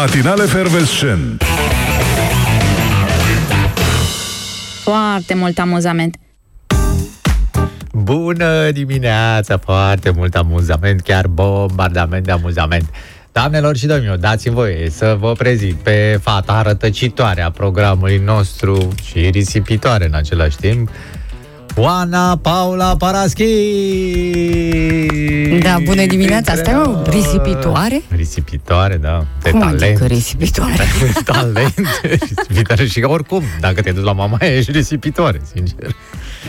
Matinale Fervescent Foarte mult amuzament. Bună dimineața, foarte mult amuzament, chiar bombardament de amuzament. Doamnelor și domnilor, dați-mi voie să vă prezint pe fata rătăcitoare a programului nostru și risipitoare în același timp, Oana Paula Paraschi! Da, bună dimineața! Asta e o risipitoare? Risipitoare, da. De Cum talent. adică risipitoare? talent. risipitoare și oricum, dacă te duci la mama aia, ești risipitoare, sincer.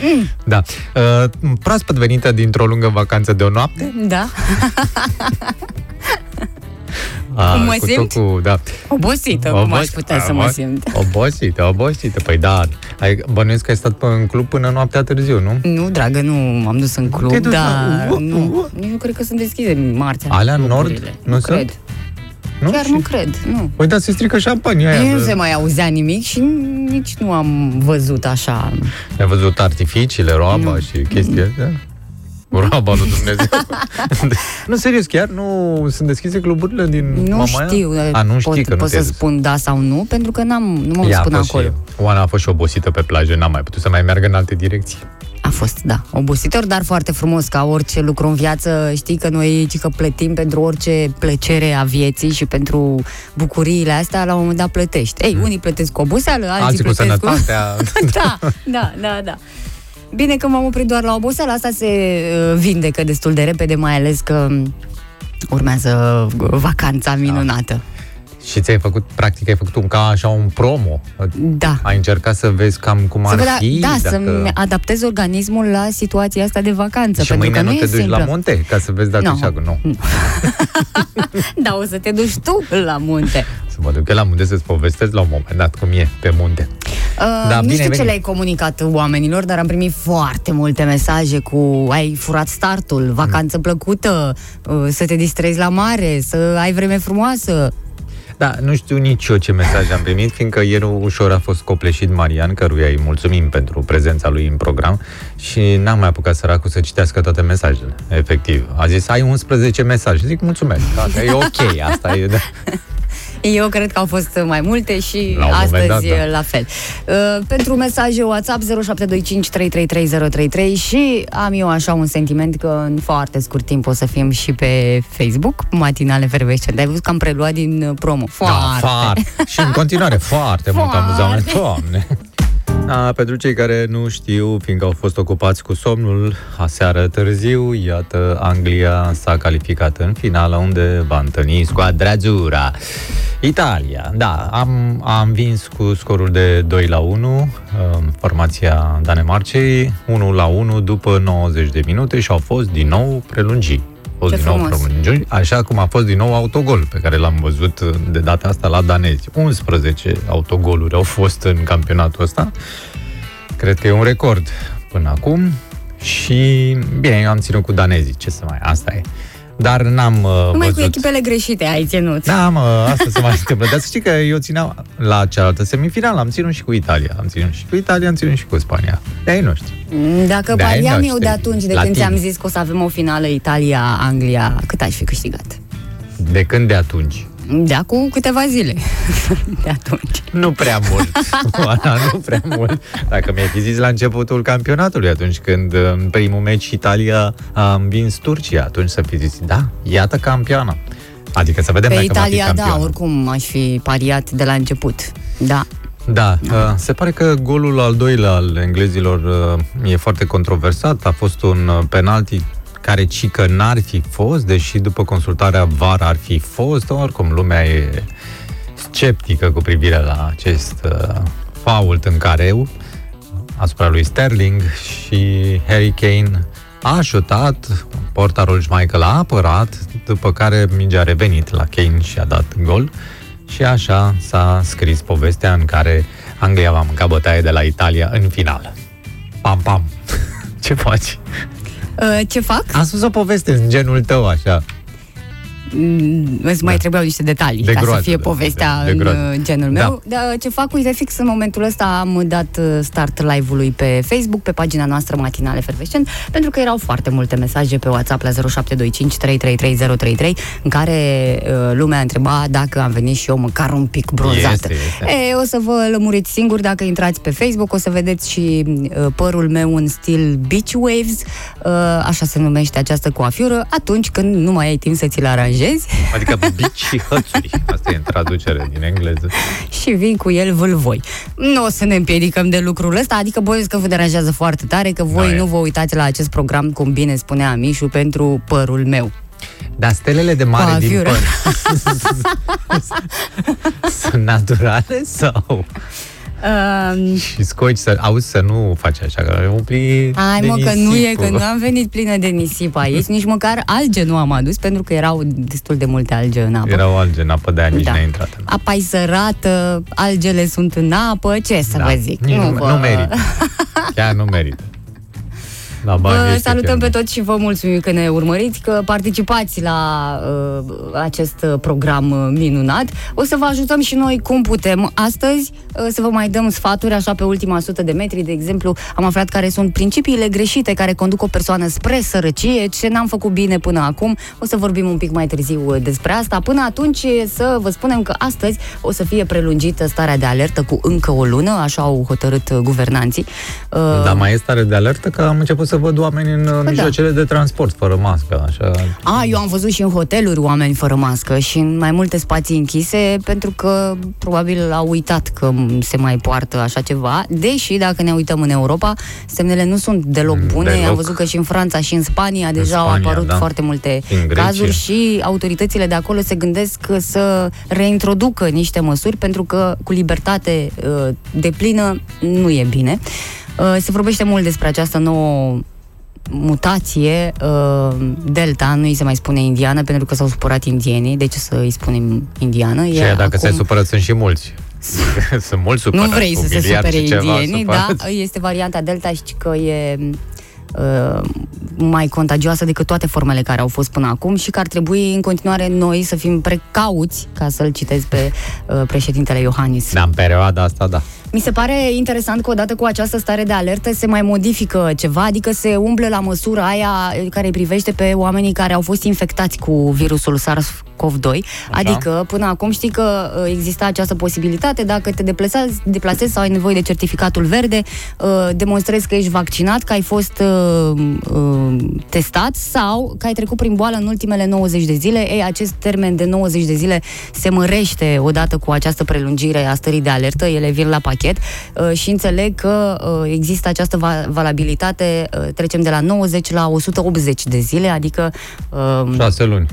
Mm. Da. Uh, proaspăt venită dintr-o lungă vacanță de o noapte. Da. A, Cum mă cu simt? Tot cu, da. Obosită, cum aș putea să mă simt. Obosită, obosită. Păi da, ai, bănuiesc că ai stat pe, în club până noaptea târziu, nu? Nu, dragă, nu m-am dus în club, Te-ai dus dar la- nu, nici nu cred că sunt deschise marțea. Alea în nord cluburile. nu sunt? cred. Nu? Chiar Și- nu cred, nu. Păi da, se strică șampania aia. Nu de- se mai auzea nimic și nici nu am văzut așa. Ai văzut artificiile, roaba Nu. și chestia astea? Roaba lui Dumnezeu. nu, serios, chiar nu sunt deschise cluburile din Nu Mamaia? știu, A, nu pot, știi că nu pot te-ai să dus. spun da sau nu, pentru că n-am, nu m-am Ea dus a până fost acolo. Și, Oana a fost și obosită pe plajă, n-a mai putut să mai meargă în alte direcții. A fost, da, obositor, dar foarte frumos ca orice lucru în viață. Știi că noi ci că plătim pentru orice plăcere a vieții și pentru bucuriile astea, la un moment dat plătești. Ei, unii plătesc cu oboseală, alții, Mm. Alții cu plătesc sănătatea. da, da, da, da. Bine că m-am oprit doar la oboseală, asta se uh, vindecă destul de repede, mai ales că um, urmează vacanța minunată. Și ți-ai făcut, practic, ai făcut un ca așa un promo. Da. Ai încercat să vezi cam cum Să ar văd, fi. da, dacă... să-mi adaptez organismul la situația asta de vacanță. Și pentru mâine că nu nu te e duci simplă. la munte, ca să vezi dacă Nu. așa, nu. Da, o să te duci tu la munte. Să mă duc eu la munte să-ți povestesc la un moment dat cum e pe munte. Uh, Da, nu bine știu ai ce venit. le-ai comunicat oamenilor, dar am primit foarte multe mesaje cu ai furat startul, vacanță plăcută, uh, să te distrezi la mare, să ai vreme frumoasă. Da, nu știu nici eu ce mesaj am primit, fiindcă ieri ușor a fost copleșit Marian, căruia îi mulțumim pentru prezența lui în program și n-am mai apucat săracul să citească toate mesajele, efectiv. A zis, ai 11 mesaje. Zic, mulțumesc, asta e ok, asta e... Da. Eu cred că au fost mai multe și La un moment astăzi dat, da. la fel. Uh, pentru mesaje WhatsApp 0725333033 și am eu așa un sentiment că în foarte scurt timp o să fim și pe Facebook, Matinale Fervescente. Ai văzut că am preluat din uh, promo. Foarte. Da, foarte. Și în continuare, foarte, mult Foarte. amuzament. Doamne! A, pentru cei care nu știu, fiindcă au fost ocupați cu somnul, aseară târziu, iată, Anglia s-a calificat în finală, unde va întâlni squadra Azzurra. Italia, da, am, am vins cu scorul de 2 la 1, uh, formația Danemarcei, 1 la 1 după 90 de minute și au fost din nou prelungiri. Au fost Ce din nou frumos. prelungiri, așa cum a fost din nou autogol pe care l-am văzut uh, de data asta la danezi. 11 autogoluri au fost în campionatul ăsta. Cred că e un record până acum și bine, eu am ținut cu danezii, ce să mai, asta e. Dar n-am uh, Numai văzut... cu echipele greșite ai ținut. Da, mă, asta se mai întâmplă. Dar să știi că eu țineam la cealaltă semifinală, am ținut și cu Italia. Am ținut și cu Italia, am ținut și cu Spania. De ai noștri. Dacă De-ai pariam eu noștri, de atunci, de când latini. ți-am zis că o să avem o finală Italia-Anglia, cât aș fi câștigat? De când de atunci? De acum câteva zile. De atunci. Nu prea mult. Oana, nu prea mult. Dacă mi-ai fi zis la începutul campionatului, atunci când în primul meci Italia a învins Turcia, atunci să fi zis, da, iată campioana. Adică să vedem Pe dacă va fi Italia, da, campioană. oricum aș fi pariat de la început. Da. Da, uh, se pare că golul al doilea al englezilor uh, e foarte controversat. A fost un uh, penalti care ci că n-ar fi fost, deși după consultarea VAR ar fi fost. Oricum, lumea e sceptică cu privire la acest uh, fault în care asupra lui Sterling și Harry Kane a șutat, portarul Schmeichel a apărat, după care mingea a revenit la Kane și a dat gol și așa s-a scris povestea în care Anglia va mânca bătaie de la Italia în finală. Pam, pam. Ce faci? Uh, Ce fac? Am spus o poveste în genul tău, așa. Mm, îți mai Da. trebuiau niște detalii De ca groază, să fie da, povestea de- de în groază. uh, genul Da. meu. Dar ce fac, uite, fix în momentul ăsta am dat uh, start live-ului pe Facebook, pe pagina noastră matinale efervescent, pentru că erau foarte multe mesaje pe WhatsApp la 0725 333033 în care uh, lumea întreba dacă am venit și eu măcar un pic bronzată. Este, este. E, o să vă lămuriți singur dacă intrați pe Facebook, o să vedeți și uh, părul meu în stil beach waves, uh, așa se numește această coafiură, atunci când nu mai ai timp să ți-l aranjezi Adică bici și hățuri. Asta e în traducere din engleză. și vin cu el vâlvoi. Nu o să ne împiedicăm de lucrul ăsta, adică bănuiesc că vă deranjează foarte tare, că voi Nu e. nu vă uitați la acest program, cum bine spunea Mișu, pentru părul meu. Dar stelele de mare din Coafiură. păr sunt naturale sau? Uh, Și scoci să auzi să nu faci așa, că e un plin Hai de mă, că nu e, nisip. că nu am venit plină de nisip aici, nici măcar alge nu am adus, pentru că erau destul de multe alge în apă. Era o alge în apă, de-aia nici Da. n-a intrat în Apa e sărată, algele sunt în apă, ce să Da. vă zic? Nici nu, vă- nu merită. Chiar nu merită. La bani Vă este salutăm chiar pe toți și vă mulțumim că ne urmăriți, că participați la uh, acest uh, program uh, minunat. O să vă ajutăm și noi cum putem. Astăzi uh, să vă mai dăm sfaturi, așa pe ultima sută de metri, de exemplu, am aflat care sunt principiile greșite care conduc o persoană spre sărăcie, ce n-am făcut bine până acum. O să vorbim un pic mai târziu uh, despre asta. Până atunci e să vă spunem că astăzi o să fie prelungită starea de alertă cu încă o lună, așa au hotărât uh, guvernanții. Uh, Dar mai e stare de alertă că am început să văd oameni în da. mijloacele de transport fără mască, așa. A, eu am văzut și în hoteluri oameni fără mască și în mai multe spații închise pentru că probabil au uitat că se mai poartă așa ceva, deși dacă ne uităm în Europa, semnele nu sunt deloc Mm, bune. deloc. Am văzut că și în Franța și în Spania deja au Spania, apărut da. foarte multe Și în Grecia. cazuri și autoritățile de acolo se gândesc să reintroducă niște măsuri pentru că cu libertate de plină nu e bine. Uh, Se vorbește mult despre această nouă mutație uh, Delta, nu îi se mai spune indiană pentru că s-au supărat indienii, de ce să îi spunem indiană? Și E dacă se acum- supără, sunt și mulți. sunt mulți nu supărați. vrei cu să se miliard supere și ceva indienii, da, supărați. este varianta Delta și că e uh, mai contagioasă decât toate formele care au fost până acum și că ar trebui în continuare noi să fim precauți, ca să-l citez pe uh, președintele Iohannis. Da, în perioada asta, da. Mi se pare interesant că odată cu această stare de alertă se mai modifică ceva, adică se umblă la măsura aia care îi privește pe oamenii care au fost infectați cu virusul SARS-CoV-2. Adică până acum știi că uh, exista această posibilitate, dacă te deplasezi, deplasezi sau ai nevoie de certificatul verde, uh, demonstrezi că ești vaccinat, că ai fost uh, uh, testat sau că ai trecut prin boală în ultimele 90 de zile. Ei, acest termen de 90 de zile se mărește odată cu această prelungire a stării de alertă, ele vin la pachet uh, și înțeleg că uh, există această va- valabilitate, uh, trecem de la 90 la 180 de zile, adică uh, Șase luni.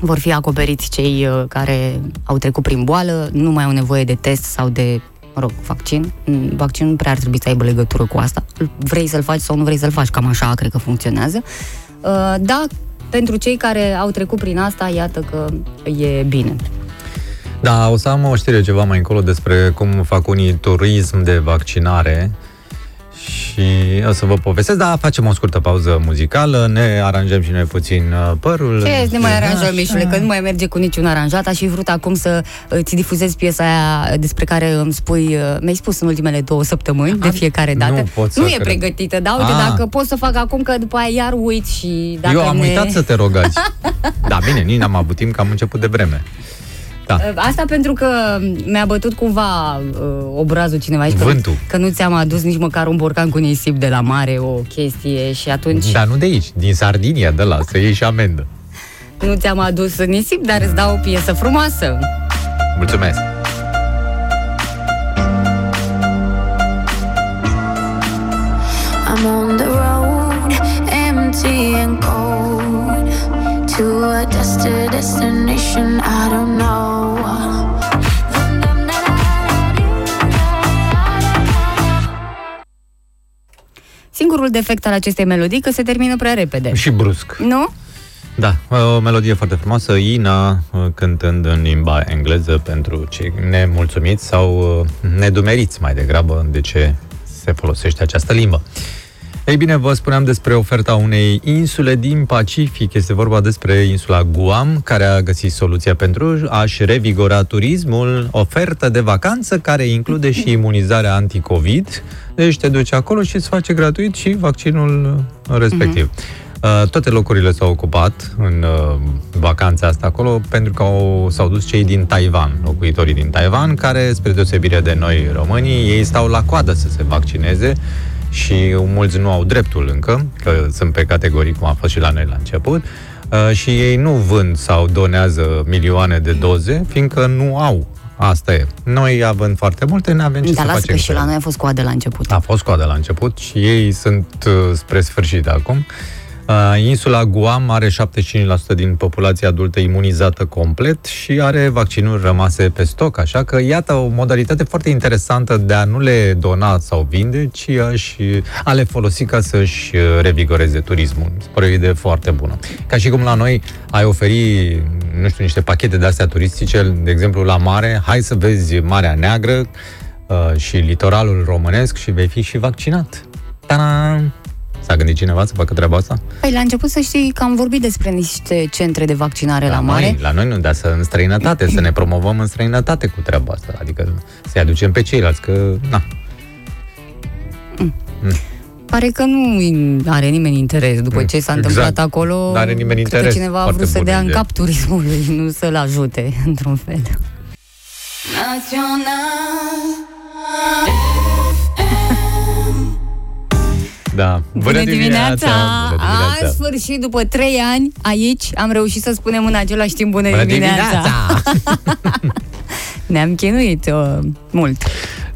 vor fi acoperiți cei uh, care au trecut prin boală, nu mai au nevoie de test sau de mă rog, vaccin. Mm, Vaccinul nu prea ar trebui să aibă legătură cu asta. Vrei să-l faci sau nu vrei să-l faci, cam așa cred că funcționează. Uh, Da, pentru cei care au trecut prin asta, iată că e bine. Da, o să am o știre ceva mai încolo despre cum fac unii turism de vaccinare și o să vă povestesc, dar facem o scurtă pauză muzicală, ne aranjăm și noi puțin uh, părul. Ce ne mai aranjăm, Așa. Mișule, că nu mai merge cu niciun aranjat. Aș fi vrut acum să îți difuzez piesa aia despre care îmi spui, uh, mi-ai spus în ultimele două săptămâni, de fiecare dată. nu pot să nu e cred. pregătită, dar uite, Ah. dacă pot să fac acum, că după aia iar uit și dacă Eu am ne... uitat să te rog azi. Da, bine, nici n-am avut timp, că am început de vreme. Da. Asta pentru că mi-a bătut cumva uh, obrazul cineva aici. că- Vântul. Că nu ți-am adus nici măcar un borcan cu nisip de la mare, o chestie și atunci Dar nu de aici, din Sardinia, de la, să iei și amendă. nu ți-am adus nisip, dar îți dau o piesă frumoasă. Mulțumesc! I'm on the road, empty and cold, to a destined destination I don't know. Singurul defect al acestei melodii că se termină prea repede. Și brusc. Nu? Da, o melodie foarte frumoasă, Ina uh, cântând în limba engleză pentru cei nemulțumiți sau uh, nedumeriți mai degrabă de ce se folosește această limbă. Ei bine, vă spuneam despre oferta unei insule din Pacific. Este vorba despre insula Guam, care a găsit soluția pentru a-și revigora turismul. Ofertă de vacanță care include și imunizarea anticovid. Deci te duci acolo și îți face gratuit și vaccinul respectiv. Uh, toate locurile s-au ocupat în uh, vacanța asta acolo pentru că au, s-au dus cei din Taiwan, locuitorii din Taiwan, care, spre deosebire de noi românii, ei stau la coadă să se vaccineze și mulți nu au dreptul încă, că sunt pe categorii cum a fost și la noi la început, uh, și ei nu vând sau donează milioane de doze, fiindcă nu au. Asta e. Noi, având foarte multe, ne avem ce Dar să lasă facem. că și cu la ele. noi a fost coadă la început. A fost coadă la început și ei sunt uh, spre sfârșit acum. Uh, insula Guam are 75% din populația adultă imunizată complet și are vaccinuri rămase pe stoc, așa că iată o modalitate foarte interesantă de a nu le dona sau vinde, ci a-și, a le folosi ca să-și uh, revigoreze turismul. Mi se pare o idee foarte bună. Ca și cum la noi ai oferi, nu știu, niște pachete de astea turistice, de exemplu la mare, hai să vezi Marea Neagră, uh, și litoralul românesc și vei fi și vaccinat. Ta-da! S-a gândit cineva să facă treaba asta? Păi la început să știi că am vorbit despre niște centre de vaccinare la, mare. Noi, la noi nu, dar să în străinătate, să ne promovăm în străinătate cu treaba asta. Adică să-i aducem pe ceilalți, că, na, Pare că nu are nimeni interes după Mm, ce s-a exact. întâmplat acolo. N-are nimeni cred că interes. cineva a Foarte vrut să bună dea în idee. cap turismului, nu să-l ajute, într-un fel. Da. Bună dimineața! Bună A, dimineața! în sfârșit, după trei ani, aici am reușit să spunem în același timp bună, Bună dimineața. dimineața! Ne-am chinuit uh, mult.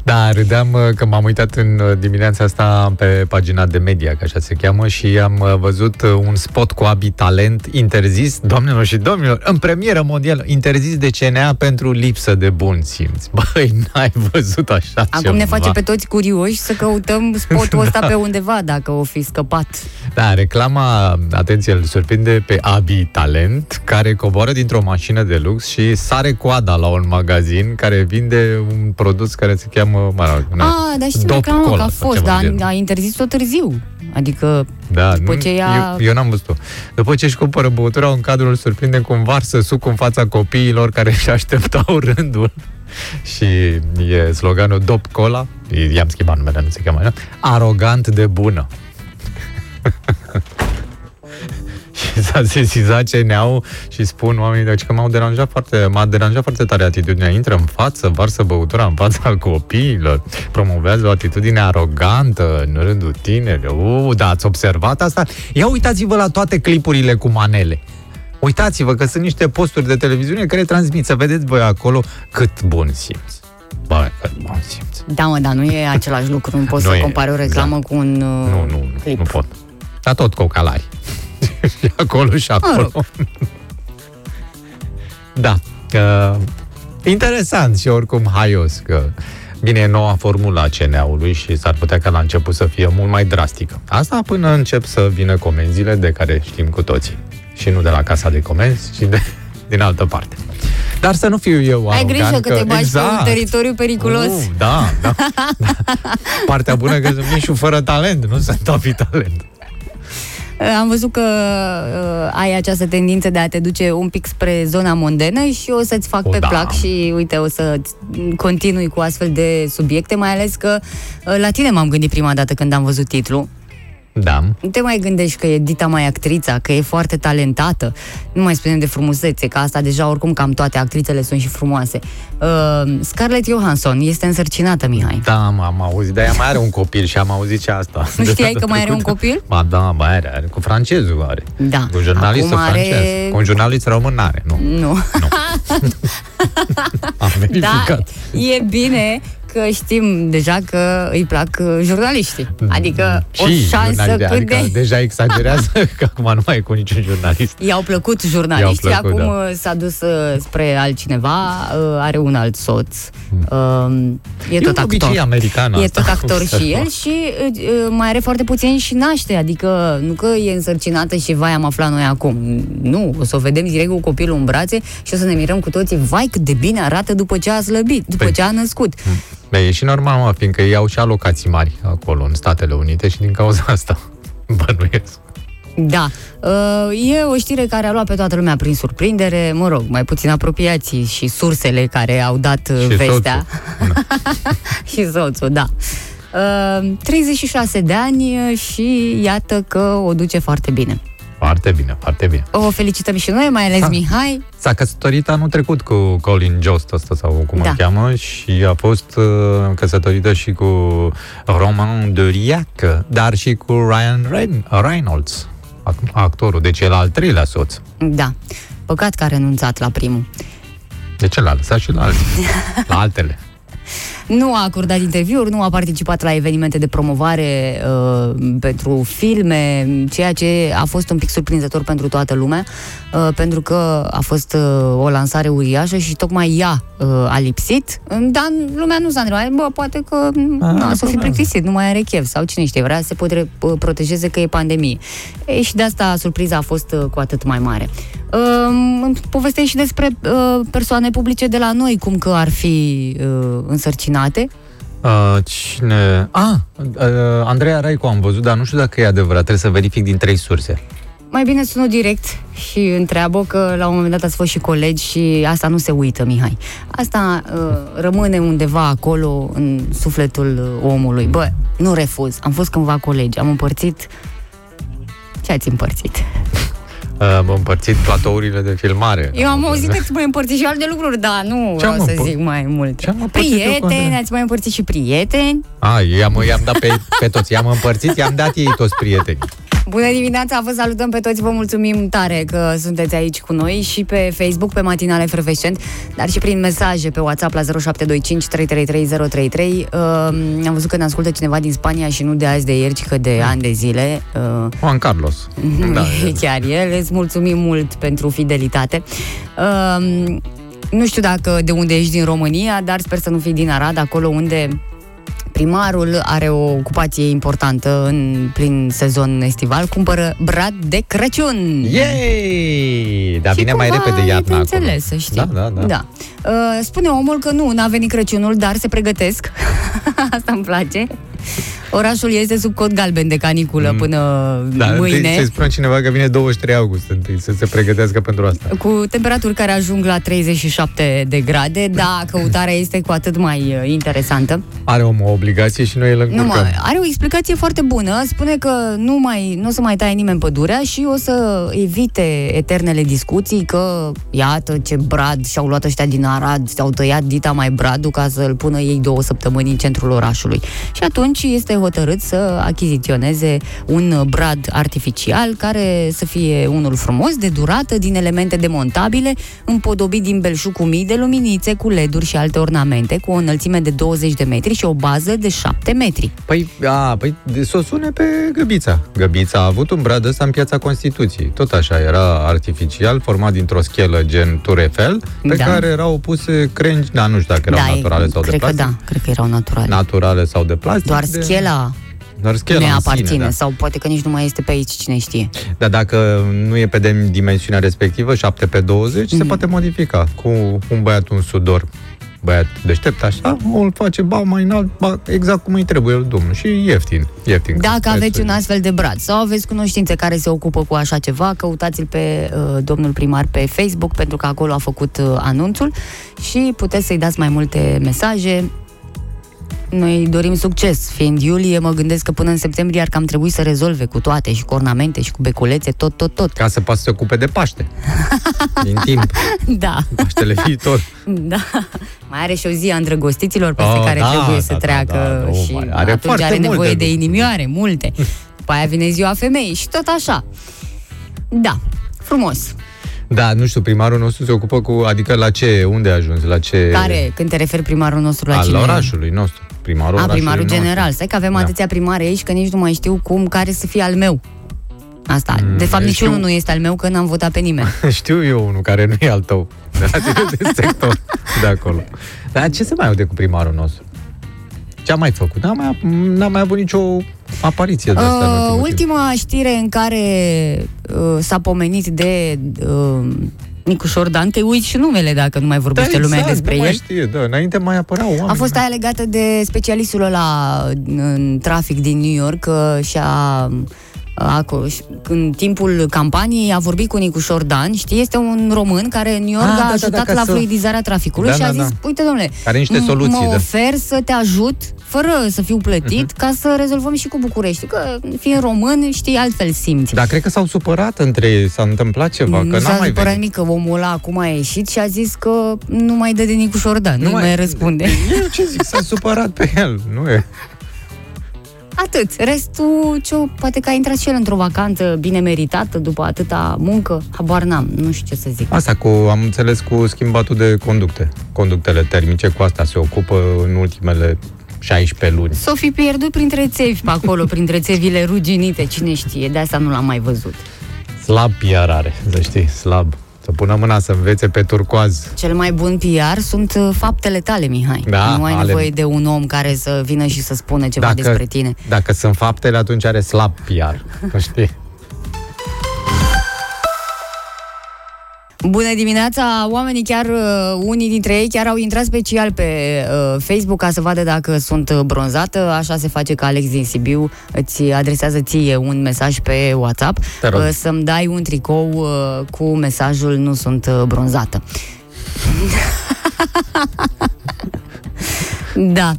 Da, râdeam uh, că m-am uitat în uh, dimineața asta pe pagina de media, că așa se cheamă, și am uh, văzut uh, un spot cu Abi Talent interzis, doamnelor și domnilor, în premieră mondială, interzis de CNA pentru lipsă de bun simț. Băi, n-ai văzut așa Acum ceva. ne face pe toți curioși să căutăm spotul ăsta pe undeva, dacă o fi scăpat. Da, reclama, atenție, îl surprinde pe Abi Talent, care coboară dintr-o mașină de lux și sare coada la un magazin care vinde un produs care se cheamă, mă rog, na, Ah, dar știu Dop reclamă că Cola a sau fost, ceva dar de genul. a interzis-o târziu. Adică Da, După nu, ce ea- eu, eu n-am văzut-o. După ce își cumpără băutura, un cadru îl surprinde cu un varsă suc în fața copiilor care își așteptau rândul. Și e sloganul Dop Cola, i-am schimbat numele, nu se cheamă așa, arogant de bună. și s-a sesizat CNA-ul și spun oamenii, deci că m-au deranjat foarte, m-a deranjat foarte tare atitudinea, intră în față, varsă băutura în fața copiilor, promovează o atitudine arogantă în rândul tinerilor. Uh, da, ați observat asta? Ia uitați-vă la toate clipurile cu manele. Uitați-vă că sunt niște posturi de televiziune care transmit, să vedeți voi acolo cât bun simț. Bă, cât bun simț. Da, mă, dar nu e același lucru. Nu poți Nu să e, compari o reclamă exact. cu un uh, Nu, nu, nu, clip. nu pot. Dar tot cocalari. Și acolo și acolo. rog. da. Uh, interesant și oricum haios că Bine, e noua formula a CNA-ului și s-ar putea ca la început să fie mult mai drastică. Asta până încep să vină comenzile de care știm cu toții. Și nu de la casa de comenzi, ci de, din altă parte. Dar să nu fiu eu Ai arogant, grijă că te bagi exact. pe un teritoriu periculos. Uh, da, da, da. Partea bună că sunt mișu fără talent, nu sunt topi talent. Am văzut că uh, ai această tendință de a te duce un pic spre zona mondenă și o să-ți fac O, pe da. plac și uite, o să continui cu astfel de subiecte, mai ales că uh, la tine m-am gândit prima dată când am văzut titlul. Da. Nu te mai gândești că e Dita mai actrița, că e foarte talentată. Nu mai spunem de frumusețe, că asta deja oricum cam toate actrițele sunt și frumoase. Uh, Scarlett Johansson este însărcinată, Mihai. Da, am, am auzit, dar ea mai are un copil și am auzit și asta. Nu de știai data că mai are un trecută. copil? Ba da, mai are, are. Cu francezul are. Da. Cu jurnalistul Acum are- francez. Cu un jurnalist român n-are, nu. Nu. Am Da, verificat. e bine că știm deja că îi plac uh, jurnaliștii. Adică o Și șansă jurnaliștii, cât adică de... deja exagerează că acum nu mai e cu niciun jurnalist. I-au plăcut jurnaliștii, I-au plăcut, acum da. uh, s-a dus uh, spre altcineva, uh, are un alt soț, uh, e tot un obicei actor. american E asta. tot actor și el și uh, uh, mai are foarte puțin și naște, adică nu că e însărcinată și vai am aflat noi acum. Nu, o să o vedem direct cu copilul în brațe și o să ne mirăm cu toții, vai cât de bine arată după ce a slăbit, după Păi- ce a născut. Bă, e și normal, mă, fiindcă ei au și alocații mari acolo, în Statele Unite și din cauza asta bănuiesc. Da. Uh, E o știre care a luat pe toată lumea prin surprindere, mă rog, mai puțin apropiații și sursele care au dat uh, Și vestea. soțul. și soțul, da. Uh, 36 de ani uh, și iată că o duce foarte bine. Foarte bine, foarte bine. O felicităm și noi, mai ales Ha. Mihai. S-a căsătorit anul trecut cu Colin Jost ăsta sau cum Da. îl cheamă și a fost uh, căsătorită și cu Roman Duriac, dar și cu Ryan Reyn- Reynolds, ac- actorul, deci el al treilea soț. Da. Păcat că a renunțat la primul. De ce l-a lăsat și la alții? La altele. Nu a acordat interviuri, nu a participat la evenimente de promovare uh, pentru filme, ceea ce a fost un pic surprinzător pentru toată lumea, uh, pentru că a fost uh, o lansare uriașă și tocmai ea uh, a lipsit, dar lumea nu s-a întrebat, bă, poate că A, nu, s-o fi probabil. plictisit, nu mai are chef sau cine știe, vrea să se potre, uh, protejeze că e pandemie. Ei, și de asta surpriza a fost uh, cu atât mai mare. Uh, povestește și despre uh, persoane publice de la noi, cum că ar fi uh, însărcinate. Uh, cine... Ah, uh, Andreea Raicu am văzut, dar nu știu dacă e adevărat. Trebuie să verific din trei surse. Mai bine sună direct și întreabă că la un moment dat ați fost și colegi și asta nu se uită, Mihai. Asta uh, rămâne undeva acolo în sufletul uh, omului. Bă, nu refuz. Am fost cândva colegi, am împărțit... Ce ați împărțit? Uh, am împărțit platourile de filmare. Eu am auzit că ați mai împărțit și alte lucruri, dar nu Ce am vreau să împăr- zic mai multe. Ce am împărțit eu cu Prieteni, Andreea? ați mai împărțit și prieteni. A, i-am, i-am dat pe, pe toți, i-am împărțit, i-am dat ei toți prieteni. Bună dimineața, vă salutăm pe toți, vă mulțumim tare că sunteți aici cu noi și pe Facebook, pe Matinale Efervescent, dar și prin mesaje pe WhatsApp la 0725 333 033. Uh, am văzut că ne ascultă cineva din Spania și nu de azi, de ieri, ci că de ani de zile. Uh, Juan Carlos. da, Da, e chiar el. Îți mulțumim mult pentru fidelitate. Uh, nu știu dacă de unde ești din România, dar sper să nu fii din Arad, acolo unde primarul are o ocupație importantă în plin sezon estival, cumpără brad de Crăciun. Yay! Dar Și vine mai cumva repede e iarna de înțeles, acolo. să știi. Da, da, da. da. Uh, spune omul că nu, n-a venit Crăciunul, dar se pregătesc. Asta îmi place. Orașul este sub cod galben de caniculă Mm. până Da, mâine. întâi să-i spună cineva că vine 23 august întâi, să se pregătească pentru asta. Cu temperaturi care ajung la 37 de grade, da, căutarea este cu atât mai uh, interesantă. Are omul o obligație și noi îl Nu, încurcăm. mă, are o explicație foarte bună. Spune că nu, mai, nu o să mai taie nimeni pădurea și o să evite eternele discuții că, iată ce brad și-au luat ăștia din Arad, s-au tăiat dita mai bradul ca să-l pună ei două săptămâni în centrul orașului. Și atunci este hotărât să achiziționeze un brad artificial care să fie unul frumos, de durată, din elemente demontabile, împodobit din belșug cu mii de luminițe, cu leduri și alte ornamente, cu o înălțime de 20 de metri și o bază de 7 metri. Păi, a, păi de- să o sune pe Găbița. Găbița a avut un brad ăsta în piața Constituției. Tot așa, era artificial, format dintr-o schelă gen Tour Eiffel, pe Da. care erau puse crengi, da, nu știu dacă erau e- naturale sau de cred că plastic. da, cred că erau naturale. Naturale sau de plastic. Doar de... schela Doar schela ne în aparține, sine, da. sau poate că nici nu mai este pe aici, cine știe. Dar dacă nu e pe dem- dimensiunea respectivă, 7 pe 20, Mm. se poate modifica. Cu un băiat un sudor, băiat deștept așa, îl face ba mai înalt, ba exact cum îi trebuie domnul. Și ieftin. ieftin Dacă Prețul aveți e- un astfel de brad sau aveți cunoștințe care se ocupă cu așa ceva, căutați-l pe uh, domnul primar pe Facebook, pentru că acolo a făcut uh, anunțul și puteți să-i dați mai multe mesaje. Noi dorim succes. Fiind iulie, mă gândesc că până în septembrie ar cam trebui să rezolve cu toate și cu ornamente și cu beculețe, tot, tot, tot. Ca să poată să se ocupe de Paște. Din timp. Da, Paștele viitor. da. Mai are și o zi a îndrăgostiților peste Oh, care da, trebuie da, să da, treacă da, da, și mai are atunci foarte are nevoie multe de lucruri. inimioare, multe. După aia vine ziua femeii și tot așa. Da, frumos. Da, nu știu, primarul nostru se ocupă cu, adică la ce, unde a ajuns, la ce... Care, când te referi primarul nostru la Al cine? orașului nostru. Primarul A, orașului primarul nostru. general. Stai că avem Da. atâția primari aici că nici nu mai știu cum, care să fie al meu. Asta. Mm, de fapt, eu niciunul știu. nu este al meu, că n-am votat pe nimeni. Știu eu unul care nu e al tău. De la tine de sector de acolo. Dar ce se mai aude cu primarul nostru? Ce a mai făcut? N-a mai, n-a mai avut nicio apariție de asta în Uh, ultimul timp. ultima știre în care uh, s-a pomenit de uh, Nicu Șordan, că uiți și numele dacă nu mai vorbește da, lumea exact, despre nu el. Mai știe, da, înainte mai apăreau oameni. A fost aia legată de specialistul ăla în trafic din New York că și-a a, în timpul campaniei a vorbit cu Nicu Șordan, știi, este un român care în New York Ah, a da, da, ajutat da, ca la să- fluidizarea traficului Da, și a da, zis, da. uite domnule, Are niște m- soluții, mă da. ofer să te ajut fără să fiu plătit Mhm. ca să rezolvăm și cu București, că fiind român, știi, altfel simți. Dar cred că s-au supărat între ei, s-a întâmplat ceva, nu că n-a s-a mai supărat venit. nimic că omul ăla acum a ieșit și a zis că nu mai dă de Nicu Șordan, nu, mai răspunde. Eu ce zic, s-a supărat pe el, nu e? Atât. Restul, ce poate că a intrat și el într-o vacanță bine meritată după atâta muncă. Habar n-am, nu știu ce să zic. Asta cu, am înțeles, cu schimbatul de conducte. Conductele termice, cu asta se ocupă în ultimele 16 luni. S-o fi pierdut printre țevi pe acolo, printre țevile ruginite, cine știe, de asta nu l-am mai văzut. Slab PR are, să știi, slab. Să pună mâna să învețe pe turcoaz. Cel mai bun PR sunt uh, faptele tale, Mihai. Da, nu ai ale- nevoie de un om care să vină și să spună ceva despre tine. Dacă sunt faptele, atunci are slab PR, că știi? Bună dimineața! Oamenii chiar, uh, unii dintre ei chiar au intrat special pe uh, Facebook ca să vadă dacă sunt uh, bronzată. Așa se face că Alex din Sibiu îți adresează ție un mesaj pe WhatsApp Te rog. uh, să-mi dai un tricou uh, cu mesajul nu sunt uh, bronzată. da.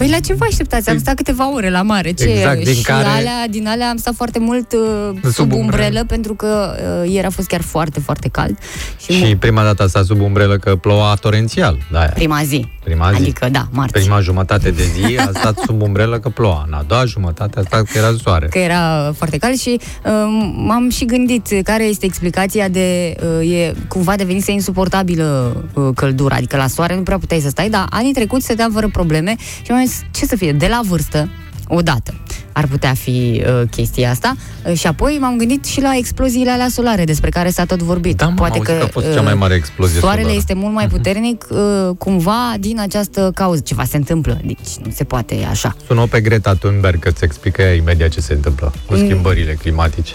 Păi la ce vă așteptați? Am stat câteva ore la mare. Ce? Exact, din și care- alea, din alea am stat foarte mult uh, sub, Sub umbrelă. umbrelă pentru că uh, ieri a fost chiar foarte, foarte cald. Și, Și prima dată a stat sub umbrelă că ploua torențial. Da, Prima zi. Prima zi. Adică, da, marți. Prima jumătate de zi a stat sub umbrelă că ploua. În a doua jumătate a stat că era soare. Că era foarte cald și uh, m-am și gândit care este explicația de uh, e cumva devenise insuportabilă uh, căldura, adică la soare nu prea puteai să stai, dar anii trecuți stăteam fără probleme și am zis, ce să fie, de la vârstă, odată ar putea fi uh, chestia asta uh, și apoi m-am gândit și la exploziile alea solare despre care s-a tot vorbit. Da, mă, am auzit că a fost cea mai mare explozie Soarele solară. este mult mai puternic uh, cumva din această cauză. Ceva se întâmplă, deci nu se poate așa. Sună pe Greta Thunberg că îți explică ea imediat ce se întâmplă cu Mm. schimbările climatice.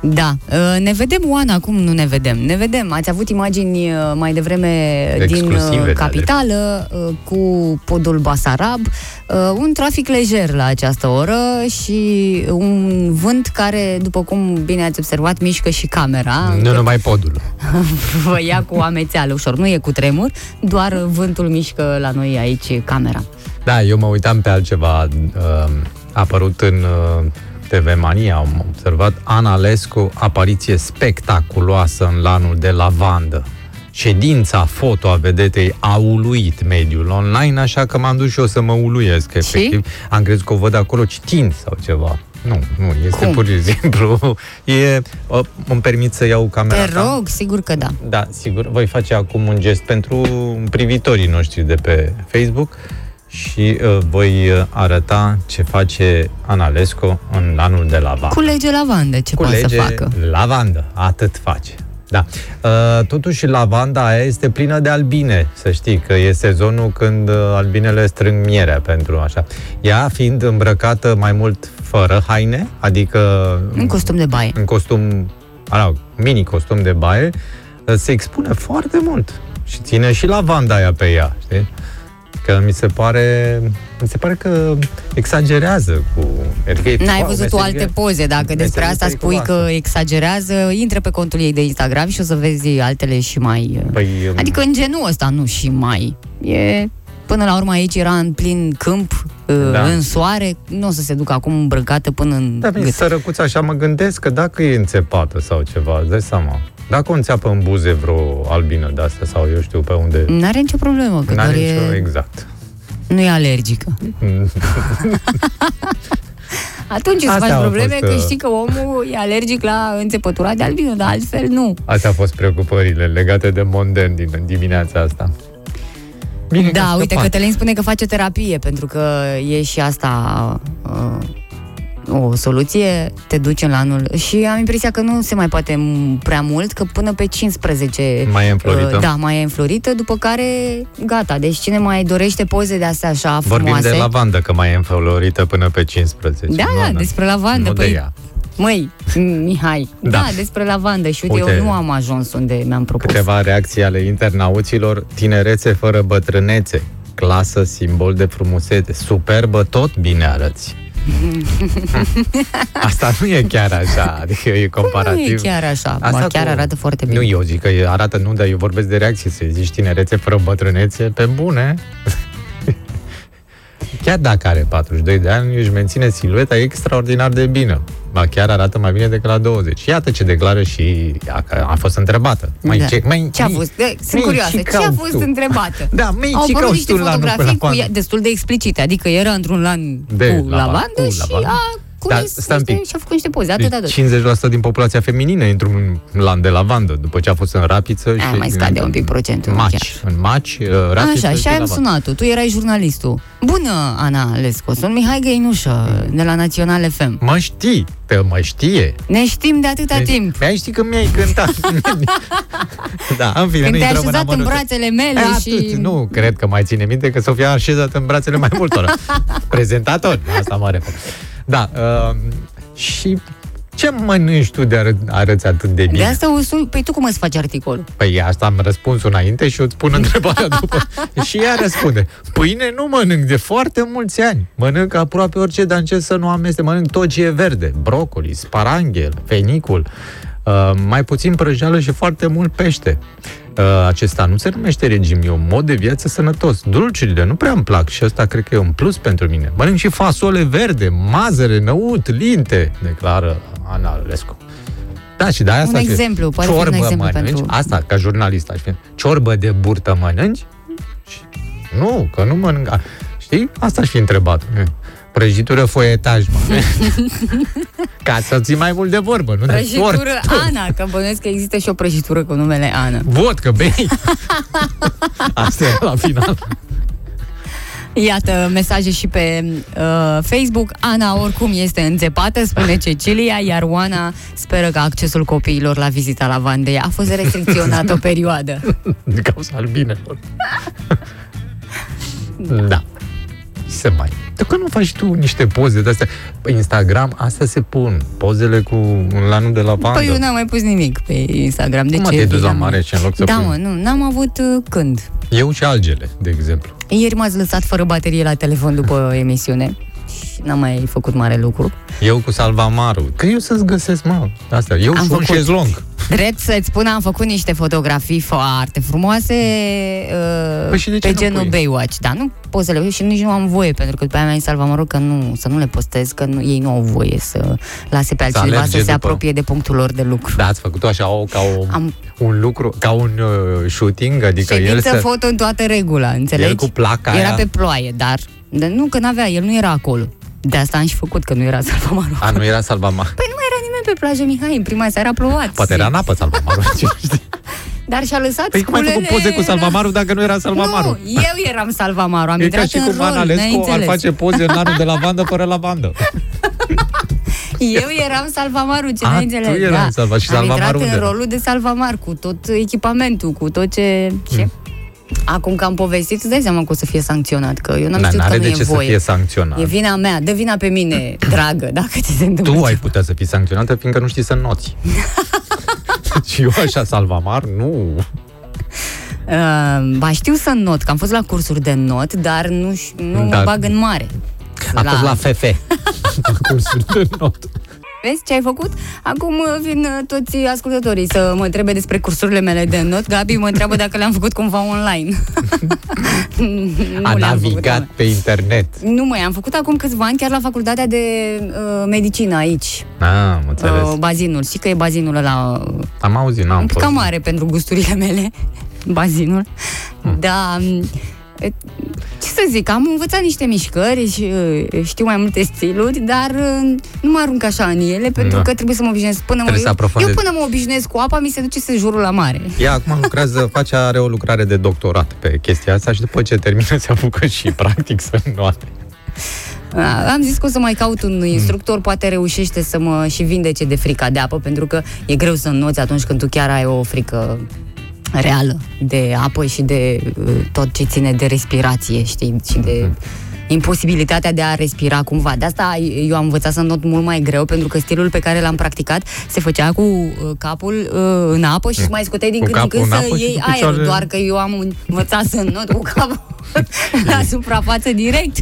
Da, uh, ne vedem, Oana, acum nu ne vedem. Ne vedem, ați avut imagini uh, mai devreme din Exclusive uh, de capitală uh, cu podul Basarab, uh, un trafic lejer la această oră și un vânt care, după cum bine ați observat, mișcă și camera. Nu numai podul. Vă ia cu amețeală ușor, nu e cu tremur, doar vântul mișcă la noi aici camera. Da, eu mă uitam pe altceva. Uh, a apărut în uh, TV Mania, am observat Ana Lescu, apariție spectaculoasă în lanul de lavandă. Ședința foto a vedetei a uluit mediul online, așa că m-am dus și eu să mă uluiesc, efectiv. Am crezut că o văd acolo citind sau ceva. Nu, nu, este Cum? pur și simplu. E, uh, îmi permit să iau camera Te ta? rog, sigur că da. Da, sigur. Voi face acum un gest pentru privitorii noștri de pe Facebook și uh, voi uh, arăta ce face Analescu în anul de lavandă. Culege lavandă, ce poate să Culege facă. lavandă, atât face. Da. Uh, totuși, lavanda aia este plină de albine, să știi, că e sezonul când uh, albinele strâng mierea pentru așa. Ea fiind îmbrăcată mai mult fără haine, adică În costum de baie. în costum, ala, mini costum de baie, se expune foarte mult și ține și lavanda aia pe ea, știi? Că mi se pare, mi se pare că exagerează cu... Adică e, N-ai wow, văzut tu meserie- alte poze, dacă despre meserie asta spui periculoasă. că exagerează, intră pe contul ei de Instagram și o să vezi altele și mai... uh, Păi, Adică în genul ăsta, nu și mai. E... Până la urmă aici era în plin câmp, Da. da. în soare, nu o să se ducă acum îmbrăcată până în Da, bine, gât. sărăcuța, așa mă gândesc că dacă e înțepată sau ceva, îți dai seama. Dacă o înțeapă în buze vreo albină de asta sau eu știu pe unde... N-are nicio problemă, că N-are doar nicio, e, exact. nu e alergică. Atunci îți Astea faci au probleme fost, că uh, știi că omul e alergic la înțepătura de albină, dar altfel nu. Astea au fost preocupările legate de monden din dimineața asta. Bine că Da, a uite, scăpat. Cătălin spune că face terapie, pentru că e și asta uh, o soluție, te duci în anul și am impresia că nu se mai poate m- prea mult, că până pe 15 Mai e înflorită? uh, da, mai e înflorită, după care gata, deci cine mai dorește poze de astea așa Vorbim frumoase de lavandă, că mai e înflorită până pe 15. Da, nu, da, nu. despre lavandă, Nu de păi- ea. Măi, Mihai, da. Da. da, despre lavandă și uite, Uite. eu nu am ajuns unde mi-am propus. Câteva reacții ale internauților. Tinerețe fără bătrânețe. Clasă, simbol de frumusețe. Superbă, tot bine arăți. Asta nu e chiar așa, adică e comparativ. Nu e chiar așa, Asta Asta chiar cu- arată foarte bine. Nu, eu zic că e- arată, nu, dar eu vorbesc de reacții, să zici tinerețe fără bătrânețe, pe bune. Chiar dacă are 42 de ani, își menține silueta extraordinar de bine. Ba chiar arată mai bine decât la 20. Iată ce declară și ea, că a fost întrebată. Mai, Da. ce, mai, Ce a mai- fost? De, sunt mai, curioasă. ce Ce a cauți fost tu? întrebată? Da, mai Au ce apărut cauți niște tu la nu fotografii până cu acum? ea, destul de explicite, adică era într-un lan De cu lava- lavandă cu și lavandă. a Dar cules stai un niște, pic. și a făcut niște poze, atât, atât. Deci 50% din populația feminină e într-un lan de lavandă, după ce a fost în rapiță A, și... mai scade un pic procentul, Maci, chiar. în maci, uh, rapiță Așa, și ai lavandă. sunat-o. Tu erai jurnalistul. Bună, Ana Lesco. Sunt Mihai Găinușă, de la Național FM. Mă știi, pe mă știe. Ne știm de atâta Deci, timp. Mi-ai ști că mi-ai cântat. da, în fine, Când nu te-ai intrăm așezat în amănunte. brațele mele E, și... atât, nu cred că mai ține minte că Sofia a așezat în brațele mai multor. Prezentator, asta mă refer. Da, uh, și ce mănânci tu de ară- arăți atât de bine? De asta o sun... Păi tu cum îți faci articolul? Păi asta am răspuns înainte și eu îți pun întrebarea după. și ea răspunde, pâine nu mănânc de foarte mulți ani. Mănânc aproape orice, dar încerc să nu ameste. Mănânc tot ce e verde. Brocoli, sparanghel, fenicul, uh, mai puțin prăjeală și foarte mult pește. Uh, acesta nu se numește regim, e un mod de viață sănătos. Dulciurile nu prea îmi plac și asta cred că e un plus pentru mine. Mănânc și fasole verde, mazăre, năut, linte, declară Ana Lescu. Da, și de aia Un asta exemplu, poate fi un ciorbă exemplu mănânci, pentru- asta ca jurnalist aș fi. Ciorbă de burtă mănânci? Și- Nu, că nu mănânc. A, Știi? Asta aș fi întrebat. Prăjitură foietaj, mă. Ca să ții mai mult de vorbă, nu de Prăjitură tort. Ana, că bănuiesc că există și o prăjitură cu numele Ana. Vodcă, bei! Asta e la final. Iată mesaje și pe uh, Facebook. Ana oricum este înțepată, spune Cecilia, iar Oana speră că accesul copiilor la vizita la Vandei a fost restricționat o perioadă. Din cauza albinelor. da. Ce să mai... De că nu faci tu niște poze de astea? Pe Instagram, asta se pun. Pozele cu un lanul de lavandă. Păi eu n-am mai pus nimic pe Instagram. De Cum mă ce? te-ai dus la Am- mare și în loc să Da, pui? mă, nu, n-am avut uh, când. Eu și algele, de exemplu. Ieri m-ați lăsat fără baterie la telefon după emisiune și n-am mai făcut mare lucru. Eu cu salvamarul. Că eu să-ți găsesc, mă, astea. Eu Am și un făcut. șezlong. Drept să-ți spun, am făcut niște fotografii foarte frumoase uh, Păi și de ce pe nu genul pui? Baywatch. Dar nu pot să le pui și nici nu am voie, pentru că după aia mi-a zis Salva că nu, să nu le postez, că nu, ei nu au voie să lase pe Să altcineva să, alerge se după. apropie de punctul lor de lucru. Da, ați făcut-o așa o, ca o, Am- un lucru, ca un uh, shooting, adică el Ședință să... foto în toată regula, înțelegi? El cu placa Era aia. pe ploaie, dar, dar nu, că n-avea, el nu era acolo. De asta am și făcut, că nu era Salvamaru. A, nu era salvamar. Păi nu mai era nimeni pe plajă, Mihai, în prima seară a plouat. Poate era în apă salvamarul. cine știe. Dar și-a lăsat Păi cum ai făcut sculele- poze cu salvamarul dacă nu era salvamarul? Nu, eu eram Salvamaru, am E ca intrat și în cum rol, Ana n-ai Lescu ar înțeles. face poze în anul de lavandă fără lavandă. Eu eram Salvamaru, ce A, n-ai tu înțeles? erai Salva- și Am Salvamaru intrat unde în era? rolul de Salvamar, cu tot echipamentul, cu tot ce... ce? Acum că am povestit, îți dai seama că o să fie sancționat, că eu n-am Da, știut că n-are nu de e ce să voie. fie sancționat. E vina mea, dă vina pe mine, dragă, dacă ți se întâmplă. Tu ai ceva. putea să fii sancționată fiindcă nu știi să noți. și eu așa, salvamar, nu. Uh, ba știu să not, că am fost la cursuri de not, dar nu, ș- nu Da. mă bag în mare. A fost la FF. la cursuri de not. Vezi ce ai făcut? Acum uh, vin uh, toți ascultătorii să mă întrebe despre cursurile mele de not. Gabi mă întreabă dacă le-am făcut cumva online. nu A le-am făcut navigat online. pe internet. Nu mai am făcut acum câțiva ani chiar la facultatea de uh, medicină aici, Ah, am înțeles. uh, bazinul. Știi că e bazinul ăla uh, Am auzit, n-am un pic fost. cam mare pentru gusturile mele, bazinul. Hmm. Da, e, ce să zic, am învățat niște mișcări și uh, știu mai multe stiluri, dar uh, nu mă arunc așa în ele, pentru Da. că trebuie să mă obișnuiesc. Până mă, Trebuie să eu, aprofundezi. eu până mă obișnuiesc cu apa, mi se duce sejurul la mare. Ea acum lucrează, face, are o lucrare de doctorat pe chestia asta și după ce termină se apucă și practic să noate. A, Am zis că o să mai caut un instructor, poate reușește să mă și vindece de frica de apă, pentru că e greu să înnoți atunci când tu chiar ai o frică reală de apă și de uh, tot ce ține de respirație, știi, și de imposibilitatea de a respira cumva. De asta eu am învățat să not mult mai greu, pentru că stilul pe care l-am practicat se făcea cu uh, capul uh, în apă și mai scoteai din Cu când în capul când în să apă și iei cu aerul, picioarele- doar că eu am învățat să not cu capul la suprafață direct.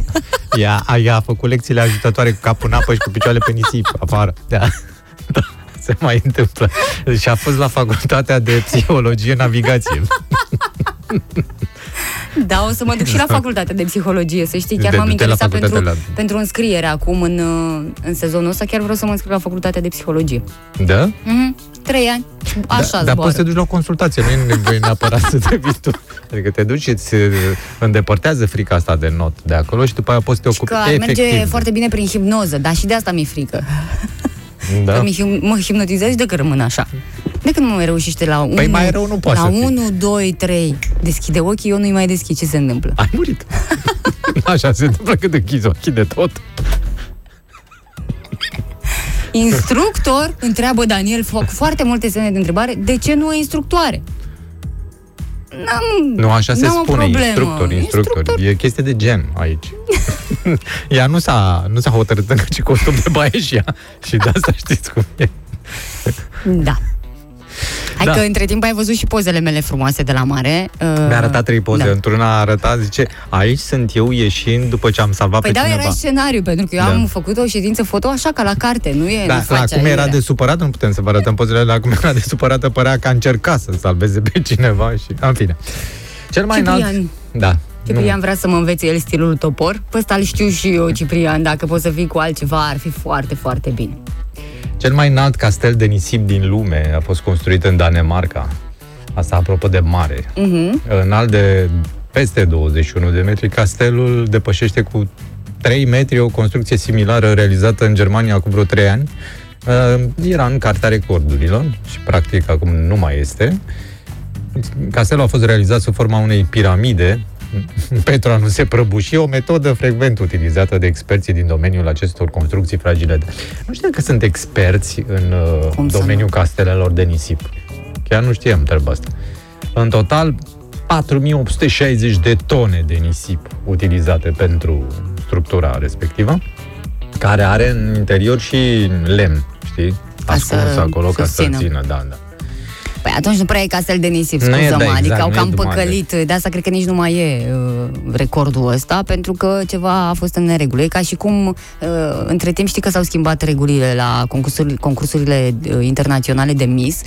Ea, a, ea a făcut lecțiile ajutătoare cu capul în apă și cu picioarele pe nisip afară. Da. da. Se mai întâmplă. Și a fost la facultatea de psihologie navigație. Da, o să mă duc și la facultatea de psihologie, să știi, chiar De- m-am du-te la interesat pentru, facultatea la- pentru înscriere acum în, uh, în sezonul ăsta, chiar vreau să mă înscriu la facultatea de psihologie. Da? Mhm. Trei ani, așa da, dar zboară. poți să te duci la o consultație, nu e nevoie neapărat să te vii tu. Adică te duci și îți uh, îndepărtează frica asta de not de acolo și după aia poți să te Și ocupi că ar merge efectiv. foarte bine prin hipnoză, dar și de asta mi-e frică. Da. Că mi him- mă hipnotizez și de că rămân așa. De când nu mai reușește la 1, Păi mai rău nu poate la să fie. 1, 2, 3, deschide ochii, eu nu-i mai deschid. Ce se întâmplă? Ai murit. Așa se întâmplă când închizi ochii de tot. Instructor, întreabă Daniel, fac foarte multe semne de întrebare, de ce nu e instructoare? N-am, Nu, așa se n-am o spune, problemă. instructor, instructor. E chestie de gen aici. ea nu s-a, nu s-a hotărât încă ce costum de baie și ea. Și de asta știți cum e. Da. Hai Da. că între timp ai văzut și pozele mele frumoase de la mare. Uh, Mi-a arătat trei poze. Da. Într-una a arătat, zice, aici sunt eu ieșind după ce am salvat Păi pe da, cineva. era scenariu, pentru că eu Da. am făcut o ședință foto așa ca la carte, nu e? Da, nu la faci cum era aiurea. de supărat, nu putem să vă arătăm pozele, la cum era de supărată, părea că a încercat să salveze pe cineva și, în fine. Cel mai Ciprian. înalt... Da. Ciprian vrea să mă învețe el stilul topor. Pe ăsta îl știu și eu, Ciprian. Dacă poți să fii cu altceva, ar fi foarte, foarte bine. Cel mai înalt castel de nisip din lume a fost construit în Danemarca. Asta apropo de mare. Uh-huh. Înalt de peste 21 de metri, castelul depășește cu 3 metri o construcție similară realizată în Germania acum vreo 3 ani. Uh, Era în cartea recordurilor și practic acum nu mai este. Castelul a fost realizat sub forma unei piramide pentru a nu se prăbuși, o metodă frecvent utilizată de experții din domeniul acestor construcții fragile. Nu știu că sunt experți în uh, Cum să domeniul castelelor de nisip. Chiar nu știam treaba asta. În total, 4860 de tone de nisip utilizate pentru structura respectivă, care are în interior și lemn, știi? Ca să Ascuns acolo ca să susțină. țină, da, da. Păi atunci nu prea e castel de nisip, Nu e, scuză-mă, da, exact, adică au nu e cam mare. păcălit. De asta cred că nici nu mai e uh, recordul ăsta, pentru că ceva a fost în neregulă. E ca și cum, uh, între timp știi că s-au schimbat regulile la concursurile, concursurile uh, internaționale de Miss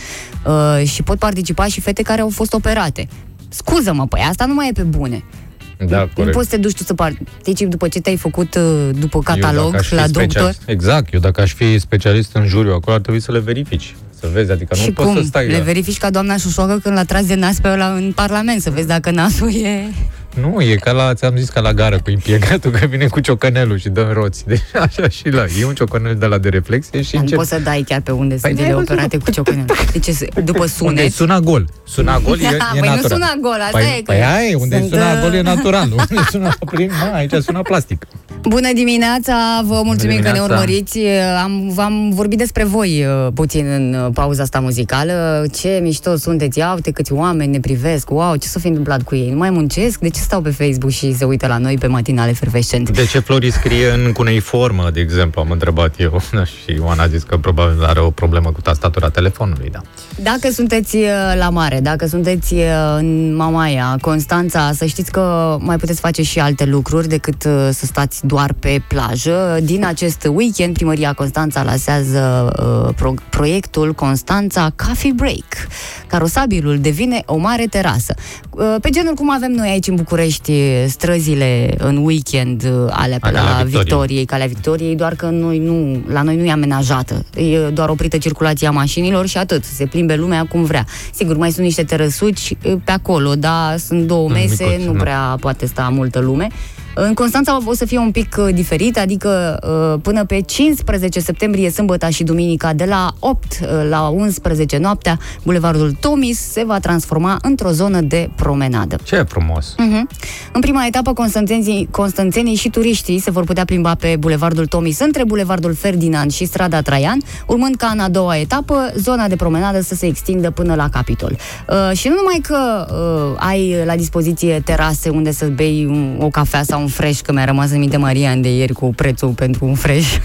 uh, și pot participa și fete care au fost operate. Scuză-mă, păi asta nu mai e pe bune. Da, Nu corect. poți să te duci tu să participi după ce te-ai făcut uh, după Eu catalog dacă aș fi la specialist- doctor. Exact, eu dacă aș fi specialist în juriu acolo, ar trebui să le verifici. Să vezi, adică și nu cum? poți să stai... Le la- verifici ca doamna Șușoagă când l-a tras de nas pe ăla în Parlament, să vezi dacă nasul e... Nu, e ca la, ți-am zis, ca la gară cu impiegatul, că vine cu ciocănelul și dă în roți. Deci așa și la, e un ciocanel de la de reflexie și Nu încep... poți să dai chiar pe unde Păi sunt n-ai ele văzut, operate cu ciocănel. Deci se- după Unde sunet... suna gol. Suna gol e, e Păi nu natural. suna gol, asta păi, e că Păi aia e, unde sunt, suna uh, gol e natural. Unde suna prin, mă, aici suna plastic. Bună dimineața, vă mulțumim că ne dimineața. urmăriți. Am, v-am vorbit despre voi uh, puțin în uh, pauza asta muzicală. Ce mișto sunteți, ia uite câți oameni ne privesc, wow, ce s-a fi întâmplat cu ei? Nu mai muncesc? De ce stau pe Facebook și se uită la noi pe matinale fervescent? De ce Flori scrie în cuneiformă, de exemplu, am întrebat eu. Și Ioana a zis că probabil are o problemă cu tastatura telefonului, da. Dacă sunteți uh, la mare, dacă sunteți uh, în Mamaia, Constanța, să știți că mai puteți face și alte lucruri decât uh, să stați doar pe plajă. Din acest weekend, Primăria Constanța lasează uh, pro- proiectul Constanța Coffee Break. Carosabilul devine o mare terasă. Uh, pe genul cum avem noi aici în București străzile în weekend uh, alea pe Alea la la Victoriei. Victoriei, Calea Victoriei, doar că noi nu, la noi nu e amenajată. E doar oprită circulația mașinilor și atât. Se plimbe lumea cum vrea. Sigur, mai sunt niște terăsuci e, pe acolo, dar sunt două Mm, mese, micuțe, nu da. prea poate sta multă lume. În Constanța o să fie un pic uh, diferit, adică uh, până pe 15 septembrie, sâmbătă și duminica, de la 8 uh, la 11 noaptea, Bulevardul Tomis se va transforma într-o zonă de promenadă. Ce frumos. Mhm. În prima etapă, constanțenții, constanțenii și turiștii se vor putea plimba pe Bulevardul Tomis între Bulevardul Ferdinand și strada Traian, urmând ca în a doua etapă zona de promenadă să se extindă până la Capitol. Uh, și nu numai că uh, ai la dispoziție terase unde să bei un, o cafea sau un fresh, că mi-a rămas în minte Marian de ieri cu prețul pentru un fresh.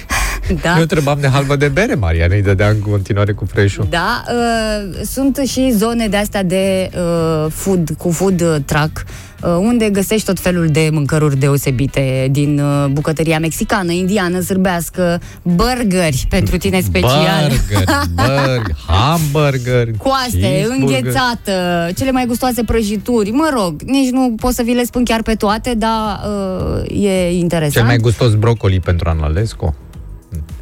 da? Eu întrebam de halbă de bere, Maria, ne dădea în continuare cu fresh Da, uh, sunt și zone de astea de uh, food, cu food uh, truck, uh, unde găsești tot felul de mâncăruri deosebite din uh, bucătăria mexicană, indiană, sârbească, burgeri pentru tine special. Burger, burger, hamburger, Coaste, cheeseburger. înghețată, cele mai gustoase prăjituri, mă rog, nici nu pot să vi le spun chiar pe toate, dar uh, e interesant. Cel mai gustos brocoli pentru Analescu.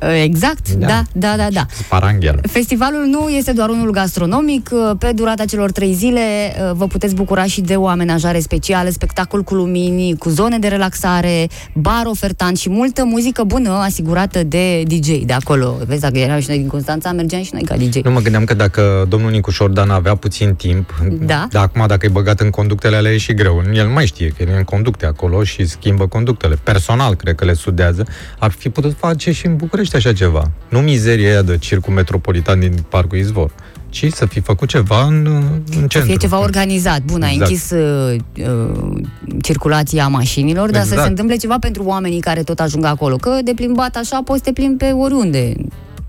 Uh, Exact, Da. da, da, da, da. Sparanghel. Festivalul nu este doar unul gastronomic. Pe durata celor trei zile uh, vă puteți bucura și de o amenajare specială, spectacol cu lumini, cu zone de relaxare, bar ofertant și multă muzică bună asigurată de DJ de acolo. Vezi, dacă eram și noi din Constanța, mergeam și noi ca DJ. Nu mă gândeam că dacă domnul Nicuș Șordan avea puțin timp, Da. dar acum dacă e băgat în conductele alea e și greu. El nu mai știe că e în conducte acolo și schimbă conductele. Personal, cred că le sudează. Ar fi putut face și în București așa ceva. Nu mizeria aia de circul metropolitan din Parcul Izvor, ci să fi făcut ceva în, în centru. Să fie ceva organizat. Bun, ai Exact. închis uh, uh, circulația mașinilor, dar să Exact. se întâmple ceva pentru oamenii care tot ajung acolo. Că de plimbat așa poți să te plimbi pe oriunde.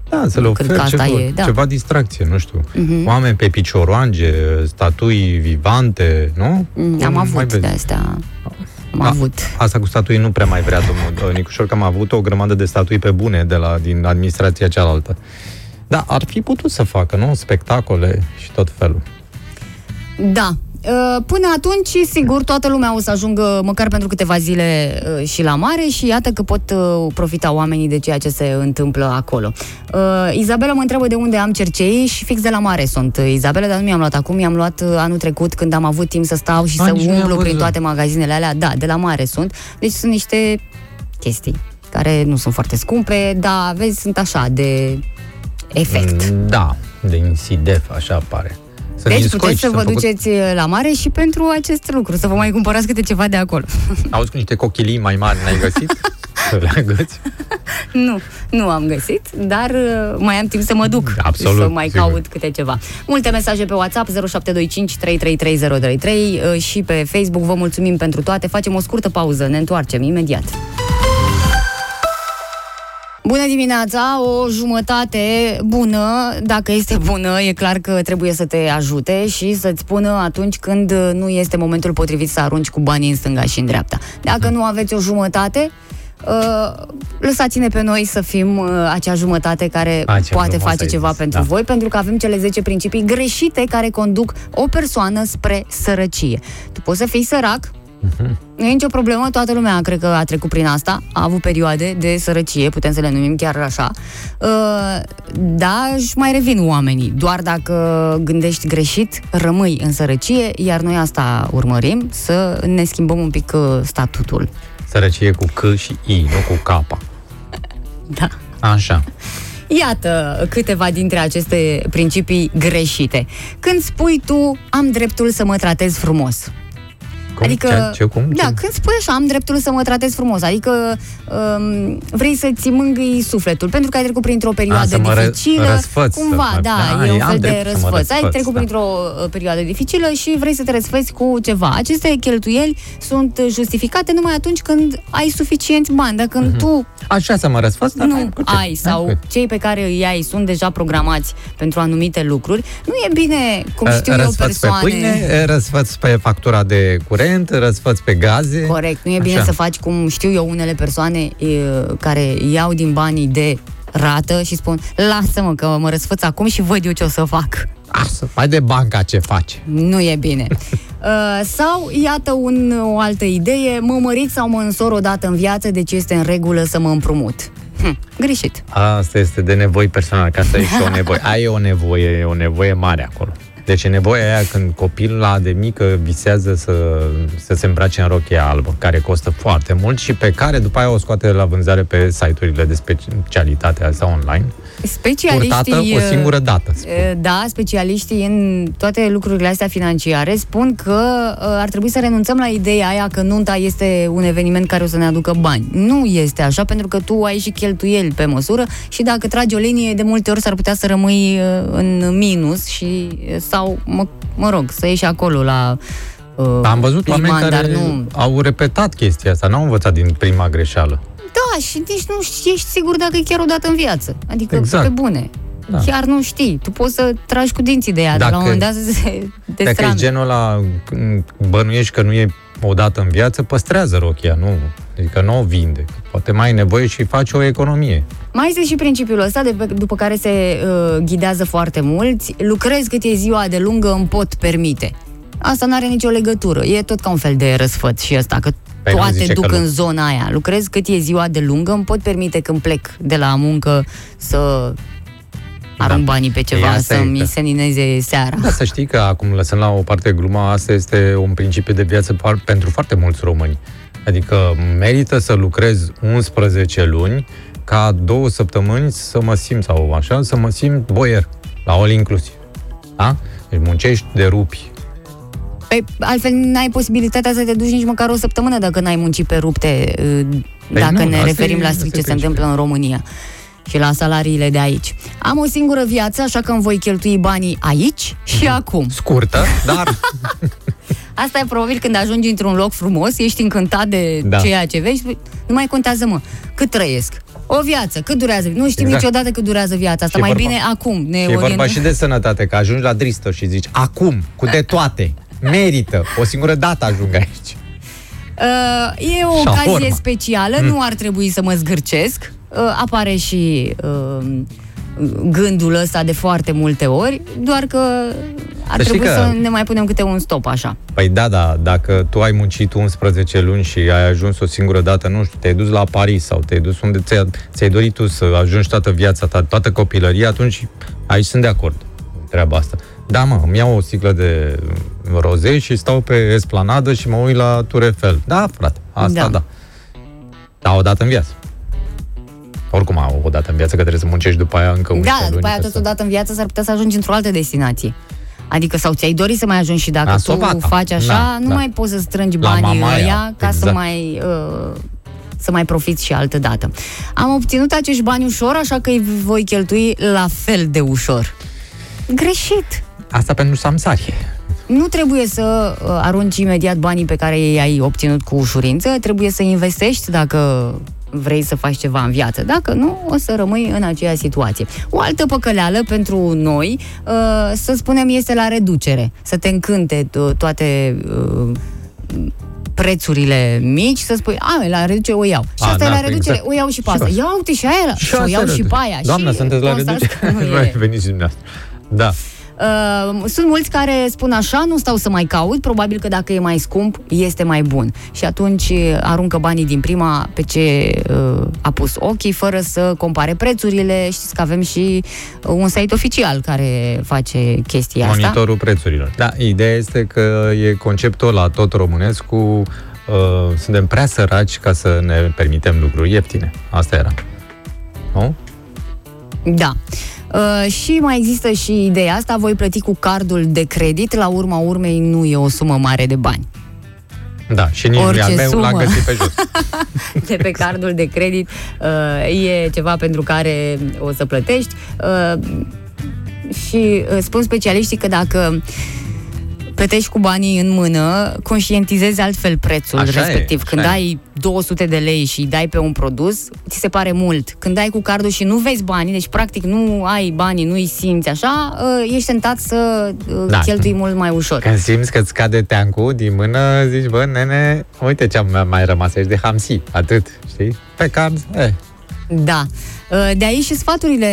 Da, să le Cred că oferi asta ceva, e, da. ceva distracție, nu știu. Mhm. Oameni pe picioroange, statui vivante, nu? Mm, Cum Am mai avut vezi? de astea. Am Da. avut. Asta cu statui nu prea mai vrea domnul uh, Nicușor, că am avut o grămadă de statui pe bune de la, din administrația cealaltă. Da, ar fi putut să facă, nu? Spectacole și tot felul. Da. Uh, Până atunci, sigur, toată lumea o să ajungă măcar pentru câteva zile uh, și la mare și iată că pot uh, profita oamenii de ceea ce se întâmplă acolo. Uh, Izabela mă întreabă de unde am cercei și fix de la mare sunt. uh, Izabela, dar nu mi-am luat acum, mi-am luat uh, anul trecut când am avut timp să stau și A, să nici nu i-am umblu prin văzut. toate magazinele alea. Da, de la mare sunt. Deci sunt niște chestii care nu sunt foarte scumpe, dar vezi, sunt așa, de efect. Mm, Da, de insidef, așa pare. Să Deci din puteți scoici, să vă sunt făcut- duceți uh, la mare și pentru acest lucru, să vă mai cumpărați câte ceva de acolo. Auzi cu niște cochilii mai mari, n-ai găsit? Să le agăți? nu, nu am găsit, dar uh, mai am timp să mă duc Absolut, să mai sigur. caut câte ceva. Multe mesaje pe WhatsApp 0725 333033 uh, și pe Facebook. Vă mulțumim pentru toate. Facem o scurtă pauză, ne întoarcem imediat. Bună dimineața, o jumătate bună, dacă este bună, e clar că trebuie să te ajute și să-ți spună atunci când nu este momentul potrivit să arunci cu banii în stânga și în dreapta. Dacă nu aveți o jumătate, uh, lăsați-ne pe noi să fim uh, acea jumătate care A, ce poate frumos face ai ceva zis, pentru da. voi, pentru că avem cele 10 principii greșite care conduc o persoană spre sărăcie. Tu poți să fii sărac, nu e nicio problemă, toată lumea cred că a trecut prin asta, a avut perioade de sărăcie, putem să le numim chiar așa. Uh, Da, își mai revin oamenii, doar dacă gândești greșit, rămâi în sărăcie, iar noi asta urmărim, să ne schimbăm un pic uh, statutul. Sărăcie cu C și I, nu cu K. Da. Așa. Iată câteva dintre aceste principii greșite. Când spui tu, am dreptul să mă tratez frumos. Cum? Adică, Ce, ce, cum? da, Ce? când spui așa, am dreptul să mă tratez frumos, adică um, vrei să-ți mângâi sufletul, pentru că ai trecut printr-o perioadă să mă ră- dificilă, răsfăț, cumva, să- da, da, e un am fel de dreptul să mă răsfăț. Ai răsfăț, trecut da. printr-o uh, perioadă dificilă și vrei să te răsfăți cu ceva. Aceste cheltuieli sunt justificate numai atunci când ai suficienți bani, dar când tu Așa să mă răsfăț? dar nu cu ce? ai sau Hai, cei pe care îi ai sunt deja programați pentru anumite lucruri, nu e bine, cum știu eu, răsfăț persoane... pe pâine, răsfăț pe factura de curent, răsfăț pe gaze. Corect, nu e bine Așa. să faci cum știu eu unele persoane e, care iau din banii de rată și spun lasă-mă că mă răsfăț acum și văd eu ce o să fac. Asta, mai de banca ce face. Nu e bine. Uh, sau, iată un, o altă idee, mă mărit sau mă însor o dată în viață, deci este în regulă să mă împrumut. Hm, greșit. Asta este de nevoi personale, ca asta e și o nevoie. Aia e o nevoie, e o nevoie mare acolo. Deci e nevoia aia când copilul la de mică visează să, să se îmbrace în rochia albă, care costă foarte mult și pe care după aia o scoate la vânzare pe site-urile de specialitate sau online, Specialiștii... purtată o uh, singură dată. spun. E, Da, specialiștii în toate lucrurile astea financiare spun că uh, ar trebui să renunțăm la ideea aia că nunta este un eveniment care o să ne aducă bani. Nu este așa, pentru că tu ai și cheltuieli pe măsură și dacă tragi o linie, de multe ori s-ar putea să rămâi uh, în minus și sau, mă, mă rog, să ieși acolo la uh, Am văzut oameni liman, care dar nu... au repetat chestia asta, n-au învățat din prima greșeală. Da, și nici nu ești sigur dacă e chiar o dată în viață. Adică, Exact. pe bune. Da. Chiar nu știi. Tu poți să tragi cu dinții de ea, dar la un Dacă- moment dat să se Dacă e destrame. genul ăla, când bănuiești că nu e o dată în viață, păstrează rochia, nu, adică nu o vinde. Poate mai ai nevoie și faci o economie. Mai este și principiul ăsta, de pe, după care se uh, ghidează foarte mulți. Lucrez cât e ziua de lungă, îmi pot permite. Asta nu are nicio legătură. E tot ca un fel de răsfăț și ăsta, că Păi nu toate zice duc că în nu. zona aia. Lucrez cât e ziua de lungă, îmi pot permite când plec de la muncă să arunc Da. banii pe ceva, Ei, asta să e, mi da. se nineze seara. Da, să știi că acum, lăsând la o parte gluma, asta este un principiu de viață par- pentru foarte mulți români. Adică merită să lucrez 11 luni ca două săptămâni să mă simt, sau așa, să mă simt boier, la all inclusiv. Da? Deci muncești de rupi. Păi, altfel n-ai posibilitatea să te duci nici măcar o săptămână dacă n-ai muncit pe rupte, uh, dacă nu, ne asta referim e- la asta strict e ce se principiul. întâmplă în România și la salariile de aici. Am o singură viață, așa că îmi voi cheltui banii aici și acum. Scurtă, dar Asta e probabil când ajungi într-un loc frumos, ești încântat de Da. ceea ce vezi, spui, nu mai contează, mă, cât trăiesc. O viață, cât durează? Nu știm Exact. niciodată cât durează viața asta, Și e mai vorba- bine acum. Ne e vorba orientăm. și de sănătate, că ajungi la dristă și zici, acum, cu de toate, merită, o singură dată ajung aici. Uh, e o Shawarma. ocazie specială, nu ar trebui să mă zgârcesc. Uh, apare și uh, gândul ăsta de foarte multe ori, doar că ar Să știi trebui că- să ne mai punem câte un stop așa. Păi da, da, dacă tu ai muncit 11 luni și ai ajuns o singură dată, nu știu, te-ai dus la Paris sau te-ai dus unde ți-ai, ți-ai dorit tu să ajungi toată viața ta, toată copilăria, atunci aici sunt de acord cu treaba asta. Da, mă, îmi iau o sticlă de roze și stau pe esplanadă și mă uit la Tour Eiffel. Da, frate, asta Da. da. da. Da, o dată în viață. Oricum, au o dată în viață că trebuie să muncești după aia încă 11 Da, luni. după aia ca să- totodată în viață s-ar putea să ajungi într-o altă destinație. Adică sau ți-ai dori să mai ajungi și dacă La tu Sovata. faci așa, Da, nu da. mai poți să strângi La banii Mamaia, ăia ca să exact. mai uh, să mai profiți și altă dată. Am obținut acești bani ușor, așa că îi voi cheltui la fel de ușor. Greșit! Asta pentru samsari. Nu trebuie să uh, arunci imediat banii pe care i-ai obținut cu ușurință, trebuie să investești dacă vrei să faci ceva în viață. Dacă nu, o să rămâi în aceeași situație. O altă păcăleală pentru noi, uh, să spunem, este la reducere. Să te încânte to- toate uh, prețurile mici, să spui, a, la reducere o iau. Și A, asta e da, la reducere, exact. o iau și pe Și asta. asta. Ia uite și aia, și o asta iau și reduce. pe aia. Doamna, și sunteți la constați reducere? că nu Nu e. veniți și dumneavoastră. Da. Uh, sunt mulți care spun așa, nu stau să mai caut, probabil că dacă e mai scump, este mai bun. Și atunci uh, aruncă banii din prima pe ce uh, a pus ochii, fără să compare prețurile. Știți că avem și uh, un site oficial care face chestia asta. Monitorul prețurilor. Da, ideea este că e conceptul la tot românesc cu uh, suntem prea săraci ca să ne permitem lucruri ieftine. Asta era. Nu? Da. Uh, și mai există și ideea asta, voi plăti cu cardul de credit, la urma urmei nu e o sumă mare de bani. Da, și nici Orice al meu sumă. l-am găsit pe jos. de pe cardul de credit uh, e ceva pentru care o să plătești uh, și uh, spun specialiștii că dacă plătești cu banii în mână, conștientizezi altfel prețul Așa e, respectiv. așa Când e. ai 200 de lei și îi dai pe un produs, ți se pare mult. Când dai cu cardul și nu vezi banii, deci practic nu ai banii, nu îi simți așa, uh, ești tentat să uh, Da. cheltui mult mai ușor. Când simți că îți scade teancul din mână, zici, bă, nene, uite ce am mai rămas aici de hamsi, atât, știi? Pe card, eh, Da. Uh, De aici și sfaturile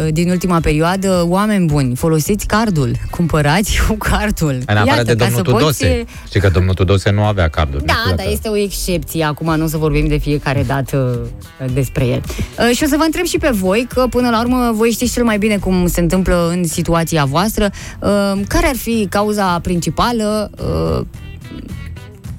uh, din ultima perioadă, oameni buni, folosiți cardul, cumpărați cu cardul. în afară de ca domnul să poți- Tudose. Știi că domnul Tudose nu avea carduri. nu Da, știu dar dacă- este o excepție. Acum nu o să vorbim de fiecare dată uh, despre el. Uh, Și o să vă întreb și pe voi, că până la urmă voi știți cel mai bine cum se întâmplă în situația voastră. Uh, Care ar fi cauza principală uh,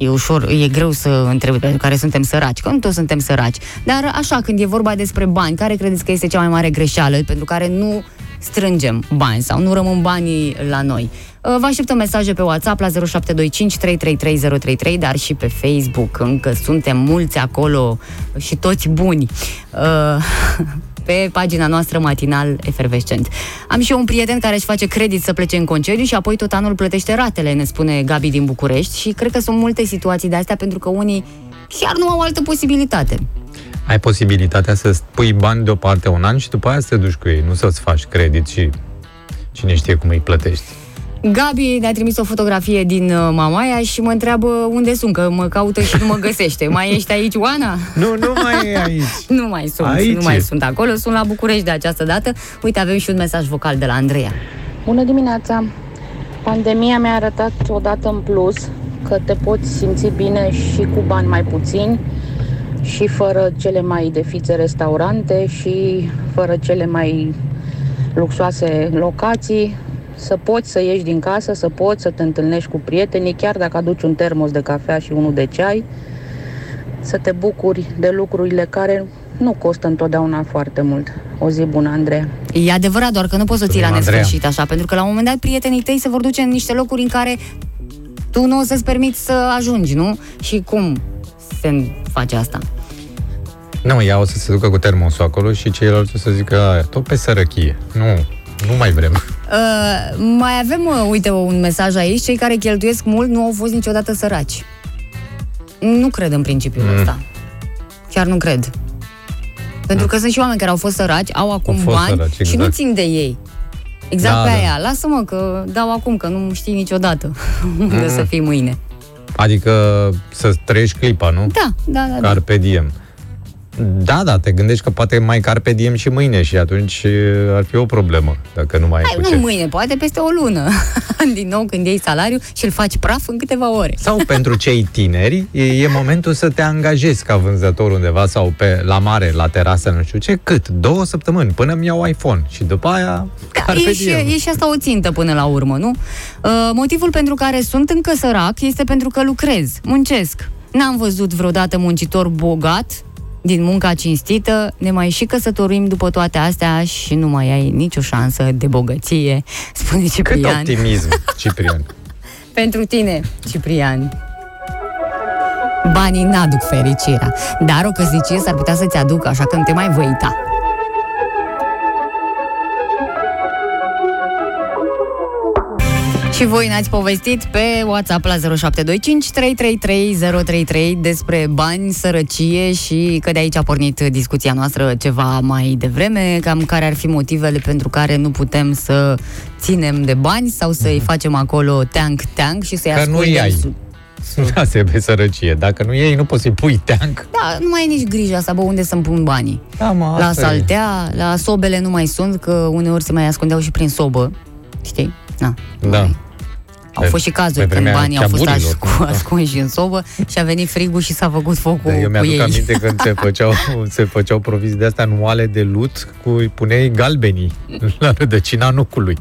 E ușor, e greu să întreb pentru care suntem săraci, că nu toți suntem săraci. Dar așa, când e vorba despre bani, care credeți că este cea mai mare greșeală pentru care nu strângem bani sau nu rămân banii la noi? Uh, Vă așteptăm mesaje pe WhatsApp la 0725 333033, dar și pe Facebook. Încă suntem mulți acolo și toți buni. Uh, pe pagina noastră matinal efervescent. Am și eu un prieten care își face credit să plece în concediu și apoi tot anul plătește ratele, ne spune Gabi din București și cred că sunt multe situații de astea pentru că unii chiar nu au altă posibilitate. Ai posibilitatea să pui bani deoparte un an și după aia să te duci cu ei, nu să-ți faci credit și cine știe cum îi plătești. Gabi ne-a trimis o fotografie din uh, Mamaia și mă întreabă unde sunt, că mă caută și nu mă găsește. Mai ești aici, Oana? Nu, nu mai e aici. Nu mai sunt, Aici nu mai e. sunt acolo, sunt la București de această dată. Uite, avem și un mesaj vocal de la Andreea. Bună dimineața! Pandemia mi-a arătat odată în plus că te poți simți bine și cu bani mai puțini și fără cele mai defițe restaurante și fără cele mai luxoase locații, să poți să ieși din casă, să poți să te întâlnești cu prietenii, chiar dacă aduci un termos de cafea și unul de ceai, să te bucuri de lucrurile care nu costă întotdeauna foarte mult. O zi bună, Andreea! E adevărat, doar că nu poți să ții la Mulțumim, Andreea. nesfârșit așa, pentru că la un moment dat prietenii tăi se vor duce în niște locuri în care tu nu o să-ți permiți să ajungi, nu? Și cum se face asta? Nu, ea o să se ducă cu termosul acolo și ceilalți o să zică, "Aia, tot pe sărăchie. Nu, nu mai vrem. Uh, mai avem, uh, uite, un mesaj aici. Cei care cheltuiesc mult nu au fost niciodată săraci. Nu cred în principiul Mm. ăsta. Chiar nu cred. Pentru că sunt și oameni care au fost săraci, au acum Au fost bani săraci, și nu exact. țin de ei. Exact Da, pe da. aia. Lasă-mă că dau acum, că nu știi niciodată unde să fii mâine. Adică să trăiești clipa, nu? Da, da, da. da. Carpe diem. Da, da, te gândești că poate mai carpe diem și mâine și atunci e, ar fi o problemă dacă nu mai ai Hai, cu nu ce. mâine, poate peste o lună. Din nou când iei salariu și îl faci praf în câteva ore. Sau pentru cei tineri, e, e momentul să te angajezi ca vânzător undeva sau pe la mare, la terasă, nu știu ce, cât? Două săptămâni, până îmi iau iPhone. Și după aia, Da, carpe e, și, diem. e și asta o țintă până la urmă, nu? Uh, motivul pentru care sunt încă sărac este pentru că lucrez, muncesc. N-am văzut vreodată muncitor bogat din munca cinstită, ne mai și căsătorim după toate astea și nu mai ai nicio șansă de bogăție, spune Cât Ciprian. optimism, Ciprian. Pentru tine, Ciprian. Banii n-aduc fericirea, dar o căsnicie s-ar putea să-ți aducă, așa că nu te mai voi Și voi ne-ați povestit pe WhatsApp la 0725 333 033 despre bani, sărăcie și că de aici a pornit discuția noastră ceva mai devreme, cam care ar fi motivele pentru care nu putem să ținem de bani sau să-i facem acolo tank-tank și să-i Mhm. Că nu ascundem i-ai. sub- Asta e pe sărăcie. Dacă nu iei, nu poți să-i pui teanc. Da, nu mai e nici grija asta, bă, unde să-mi pun banii. Da, mă, La asta e. saltea, la sobele nu mai sunt, că uneori se mai ascundeau și prin sobă. Știi? Na. nu Da. mai. Au Pe- fost și pe cazuri când vremea banii au fost cheaburilor, ascu- da. ascunși în sobă și a venit frigul și s-a făcut focul Da, eu cu mi-aduc ei. aminte când se făceau, se făceau provizii de astea anuale de lut cu puneai galbenii la rădăcina nucului.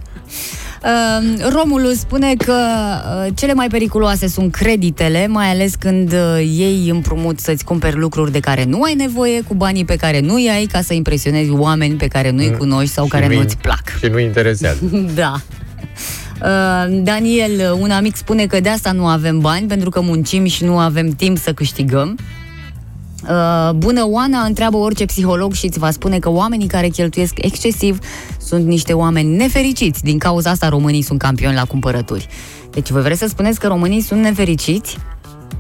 Uh, Romulus spune că uh, cele mai periculoase sunt creditele, mai ales când uh, ei împrumut să-ți cumperi lucruri de care nu ai nevoie, cu banii pe care nu i ai, ca să impresionezi oameni pe care nu-i cunoști sau Și care nu-i- nu-ți plac. Și nu interesează. Da. Uh, Daniel, un amic spune că de asta nu avem bani, pentru că muncim și nu avem timp să câștigăm. Uh, bună Oana întreabă orice psiholog și îți va spune că oamenii care cheltuiesc excesiv sunt niște oameni nefericiți. Din cauza asta românii sunt campioni la cumpărături. Deci voi vreți să spuneți că românii sunt nefericiți?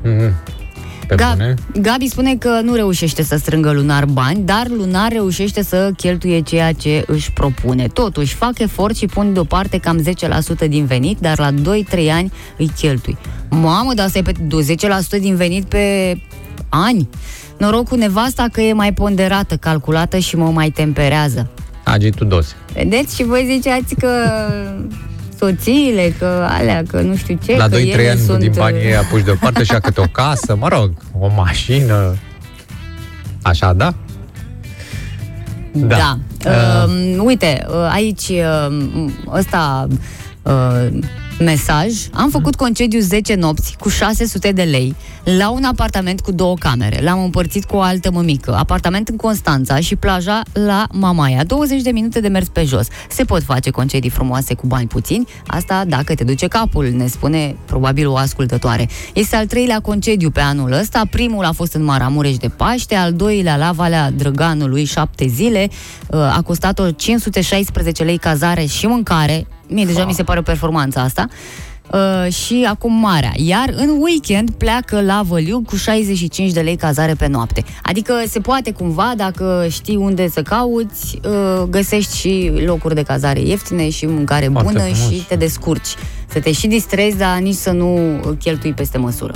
Mhm. Pe Gab- bune? Gabi spune că nu reușește să strângă lunar bani, dar lunar reușește să cheltuie ceea ce își propune. Totuși, fac efort și pun deoparte cam 10% din venit, dar la 2-3 ani îi cheltui. Mamă, dar asta e pe 10% din venit pe ani. Noroc cu nevasta că e mai ponderată, calculată și mă mai temperează. Agitul dos. Vedeți? Și voi ziceați că soțiile, că alea, că nu știu ce, La că 2-3 ele ani sunt... din banii ei apuci deoparte și ia câte o casă, mă rog, o mașină. Așa, da? Da. Da. da. Uh, uite, uh, aici uh, ăsta uh, Mesaj, am făcut concediu 10 nopți cu 600 de lei la un apartament cu două camere. L-am împărțit cu o altă mămică. Apartament în Constanța și plaja la Mamaia. 20 de minute de mers pe jos. Se pot face concedii frumoase cu bani puțini, asta dacă te duce capul, ne spune probabil o ascultătoare. Este al treilea concediu pe anul ăsta. Primul a fost în Maramureș de Paște, al doilea la Valea Drăganului, șapte zile. Uh, A costat-o 516 lei cazare și mâncare. Mie deja mi se pare o performanță asta. Uh, și acum marea. Iar în weekend pleacă la Văliu cu 65 de lei cazare pe noapte. Adică se poate cumva, dacă știi unde să cauți, uh, găsești și locuri de cazare ieftine și mâncare Foarte bună frumos. și te descurci. Să te și distrezi, dar nici să nu cheltui peste măsură.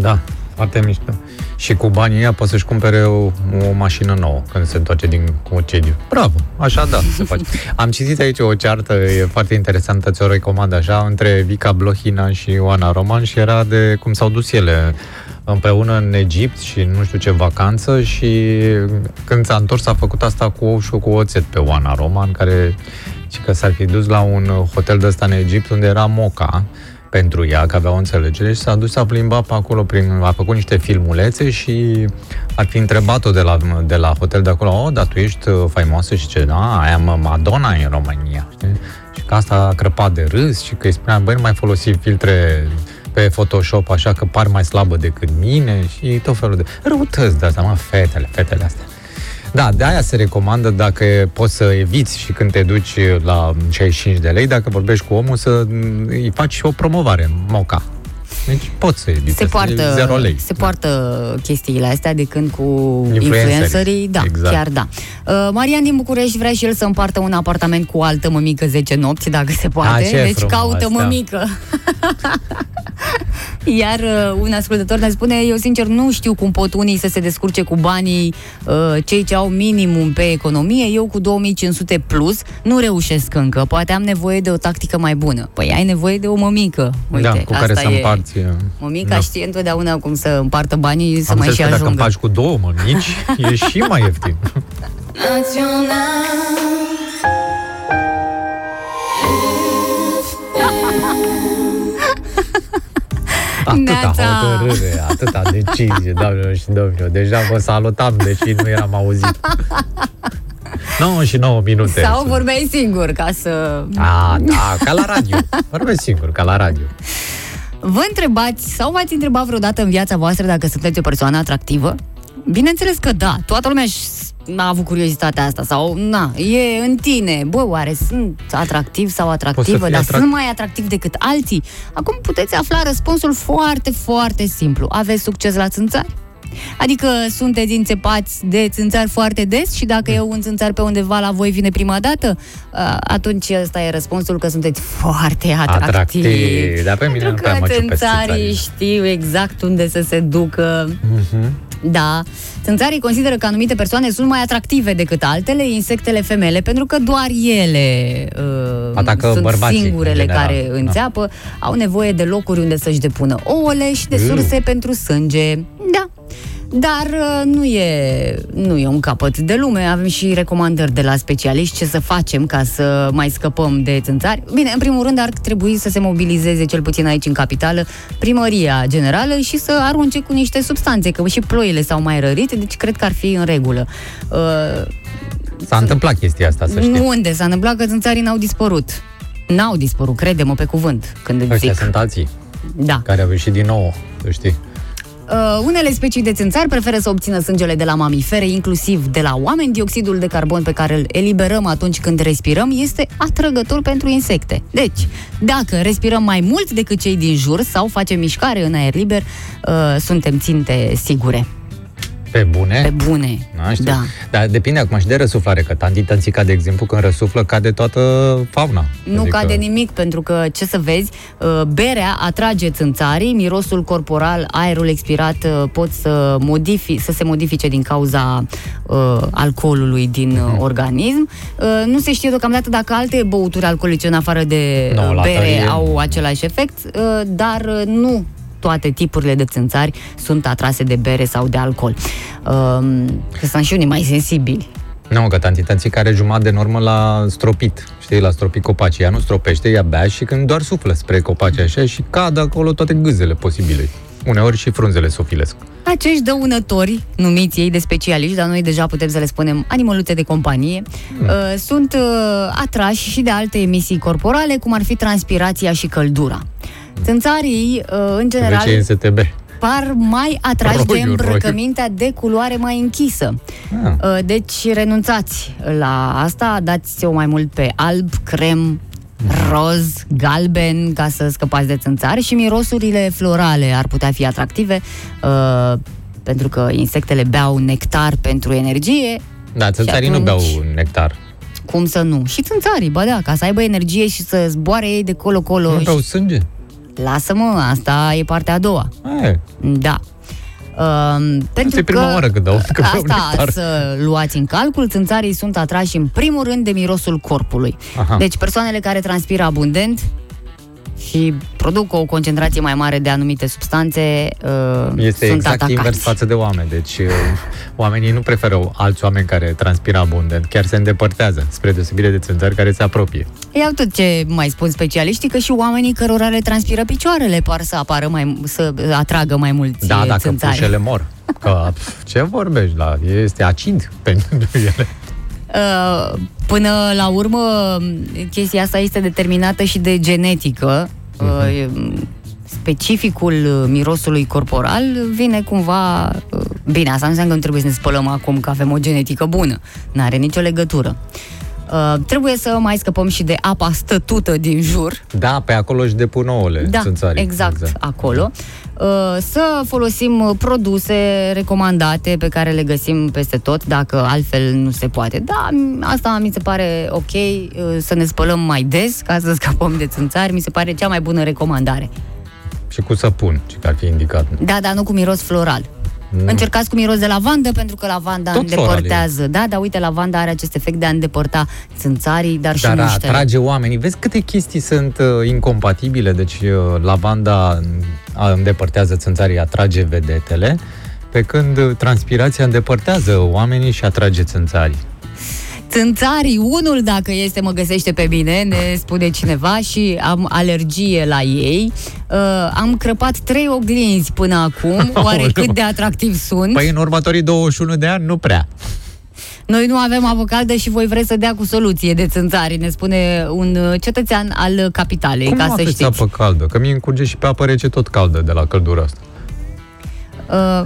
Da, foarte mișto. Și cu banii ăia poți să-și cumpere o, o mașină nouă când se întoarce din concediu. Bravo, așa da, se face. Am citit aici o ceartă, e foarte interesantă, ți-o recomand așa, între Vica Blohina și Oana Roman și era de cum s-au dus ele împreună în Egipt și nu știu ce vacanță și când s-a întors a făcut asta cu ou și cu oțet pe Oana Roman, care și că s-ar fi dus la un hotel de ăsta în Egipt unde era moca pentru ea, că avea o înțelegere și s-a dus, a plimbat pe acolo, prin, a făcut niște filmulețe și ar fi întrebat-o de la, de la hotel de acolo, oh, dar tu ești uh, faimoasă și ce, da, aia mă Madonna în România, știi? Și că asta a crăpat de râs și că îi spunea, băi, nu mai folosi filtre pe Photoshop așa că par mai slabă decât mine și tot felul de răutăți de asta, mă, fetele, fetele astea. Da, de aia se recomandă dacă poți să eviți și când te duci la 65 de lei, dacă vorbești cu omul, să îi faci o promovare, moca. Deci poți să eviți. Se asta, e poartă, Zero lei. se poartă chestiile astea de când cu Influencerii. influencerii, da, Exact. chiar da. Uh, Marian din București vrea și el să împartă un apartament cu o altă mămică 10 nopți, dacă se poate. Ah, ce deci frumos, caută da. mămică. Iar uh, un ascultător ne spune, eu sincer nu știu cum pot unii să se descurce cu banii uh, cei ce au minimum pe economie, eu cu 2500 plus nu reușesc încă, poate am nevoie de o tactică mai bună. Păi ai nevoie de o mămică. Uite, da, cu care asta să e. împarți. Mămica da. știe întotdeauna cum să împartă banii, să Am mai înțeles și că dacă ajungă. împaci cu două mămici, e și mai ieftin. Atâta Neața. hotărâre, atâta decizie, doamnelor și domnilor. Deja vă salutam, deși nu eram auzit. 9 și 9 minute. Sau Sunt. vorbeai singur ca să... A, da, ca la radio. Vorbesc singur, ca la radio. Vă întrebați sau v-ați întrebat vreodată în viața voastră dacă sunteți o persoană atractivă? Bineînțeles că da, toată lumea și- n-a avut curiozitatea asta sau na, e în tine. Bă, oare sunt atractiv sau atractivă, fii dar atrac- sunt mai atractiv decât alții? Acum puteți afla răspunsul foarte, foarte simplu. Aveți succes la țânțari? Adică sunteți înțepați de țânțari foarte des și dacă e un țânțar pe undeva la voi vine prima dată, a, atunci ăsta e răspunsul că sunteți foarte atractivi. Atractiv. Dar pe mine Pentru nu prea că mă ciupesc țânțarii țânțarii. știu exact unde să se ducă. Mhm. Da, țânțarii consideră că anumite persoane sunt mai atractive decât altele, insectele femele, pentru că doar ele uh, Atacă sunt bărbații, singurele în general. care Da. înțeapă, au nevoie de locuri unde să-și depună ouăle și de Mm. surse pentru sânge. Da. Dar uh, nu e, nu e un capăt de lume, avem și recomandări de la specialiști ce să facem ca să mai scăpăm de țânțari. Bine, în primul rând ar trebui să se mobilizeze, cel puțin aici în capitală, primăria generală și să arunce cu niște substanțe, că și ploile s-au mai rărit, deci cred că ar fi în regulă. Uh, S-a întâmplat chestia asta, să știți. unde s-a întâmplat că țânțarii n-au dispărut? N-au dispărut, crede-mă pe cuvânt, când îți Ăștia zic. sunt alții Da. care au ieșit din nou, să știi. Uh, unele specii de țânțari preferă să obțină sângele de la mamifere, inclusiv de la oameni. Dioxidul de carbon pe care îl eliberăm atunci când respirăm este atrăgător pentru insecte. Deci, dacă respirăm mai mult decât cei din jur sau facem mișcare în aer liber, uh, suntem ținte sigure. Pe bune. Pe bune. Nu știu. Da. Dar depinde acum și de răsuflare, că tantitanțica, de exemplu, când răsuflă, cade toată fauna. Nu Adică- cade nimic, pentru că, ce să vezi, uh, berea atrage țânțarii, mirosul corporal, aerul expirat uh, pot să, modifi, să se modifice din cauza uh, alcoolului din Mhm. uh, organism. Uh, nu se știe deocamdată dacă alte băuturi alcoolice în afară de Nu, uh, la bere tărie. au același efect, uh, dar uh, nu toate tipurile de țânțari sunt atrase de bere sau de alcool. Um, că sunt și unii mai sensibili. Nu, că tanti, tanti care jumătate de normă la stropit, știi, la stropit copacii. Ea nu stropește, ea bea și când doar suflă spre copaci așa și cad acolo toate gâzele posibile. Uneori și frunzele sofilesc. Acești dăunători, numiți ei de specialiști, dar noi deja putem să le spunem animăluțe de companie, Mm. uh, sunt uh, atrași și de alte emisii corporale, cum ar fi transpirația și căldura. Țânțarii, uh, în Vezi general, ce e în STB. par mai atrași de Roiu, roiu. îmbrăcămintea de culoare mai închisă. Ah. Uh, Deci renunțați la asta, dați-o mai mult pe alb, crem, roz, galben, ca să scăpați de țânțari și mirosurile florale ar putea fi atractive, uh, pentru că insectele beau nectar pentru energie, Da, țânțarii nu atunci- beau nectar. cum să nu? Și țânțarii, ba da, ca să aibă energie și să zboare ei de colo-colo. Nu și- beau sânge. Lasă-mă, asta e partea a doua. E, Da. Um, pentru e prima că oară când aud că beau asta nectar. să luați în calcul, țânțarii sunt atrași în primul rând de mirosul corpului. Aha. Deci persoanele care transpiră abundent și produc o concentrație mai mare de anumite substanțe uh, Este sunt exact atacați. invers față de oameni. Deci uh, oamenii nu preferă alți oameni care transpiră abundent, chiar se îndepărtează, spre deosebire de țânțari care se apropie. Iau tot ce mai spun specialiștii, că și oamenii cărora le transpiră picioarele par să apară mai, să atragă mai mulți Da, eh, dacă țânțari. pușele mor. Că, pf, ce vorbești? La, este acid pentru ele. Uh, Până la urmă, chestia asta este determinată și de genetică. Uh, Specificul uh, mirosului corporal vine cumva... uh, Bine, asta nu înseamnă că nu trebuie să ne spălăm acum că avem o genetică bună. N-are nicio legătură. Uh, trebuie să mai scăpăm și de apa stătută din jur, Da, pe acolo își depun ouăle da, țânțarii. exact, exact, acolo. Uh, Să folosim uh, produse recomandate pe care le găsim peste tot, dacă altfel nu se poate. Da, m- asta mi se pare ok, uh, să ne spălăm mai des ca să scăpăm de țânțari, mi se pare cea mai bună recomandare. Și cu săpun, ce ar fi indicat. Da, dar nu cu miros floral. Mm. Încercați cu miros de lavandă, pentru că lavanda Tot floral îndepărtează. Da, dar uite, lavanda are acest efect de a îndepărta țânțarii, dar și Dar muștele. atrage oamenii. Vezi câte chestii sunt uh, incompatibile? Deci uh, lavanda uh, îndepărtează țânțarii, atrage vedetele, pe când uh, transpirația îndepărtează oamenii și atrage țânțarii. Țânțarii, unul dacă este mă găsește pe mine, ne spune cineva și am alergie la ei. Uh, am crăpat trei oglinzi până acum, oare Aoleu. cât de atractiv sunt? Păi în următorii 21 de ani nu prea. Noi nu avem avocadă și voi vreți să dea cu soluție de țânțari, ne spune un uh, cetățean al capitalei, Cum ca nu să aveți știți. țapă caldă? Că mie încurge și pe apă rece tot caldă de la căldura asta. Uh,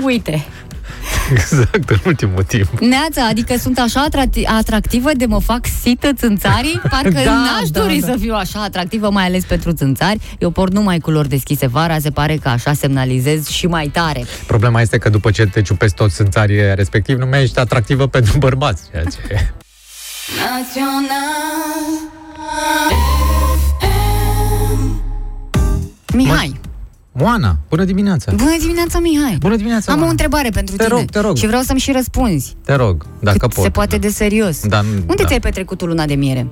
uite, Exact, în ultimul timp. Neața, adică sunt așa atracti- atractivă de mă fac sită țânțarii? Parcă Da, n-aș da, dori da. să fiu așa atractivă, mai ales pentru țânțari. Eu port numai culori deschise vara, se pare că așa semnalizez și mai tare. Problema este că după ce te ciupesc toți țânțarii respectiv, nu mai ești atractivă pentru bărbați. Ceea ce... Mihai, Moana, bună dimineața! bună dimineața, Mihai! Bună dimineața, Am o Moana. întrebare pentru Te tine rog, te rog. și vreau să-mi și răspunzi. Te rog, dacă cât pot. se poate de serios. Da, Unde da. ți-ai petrecut tu luna de miere?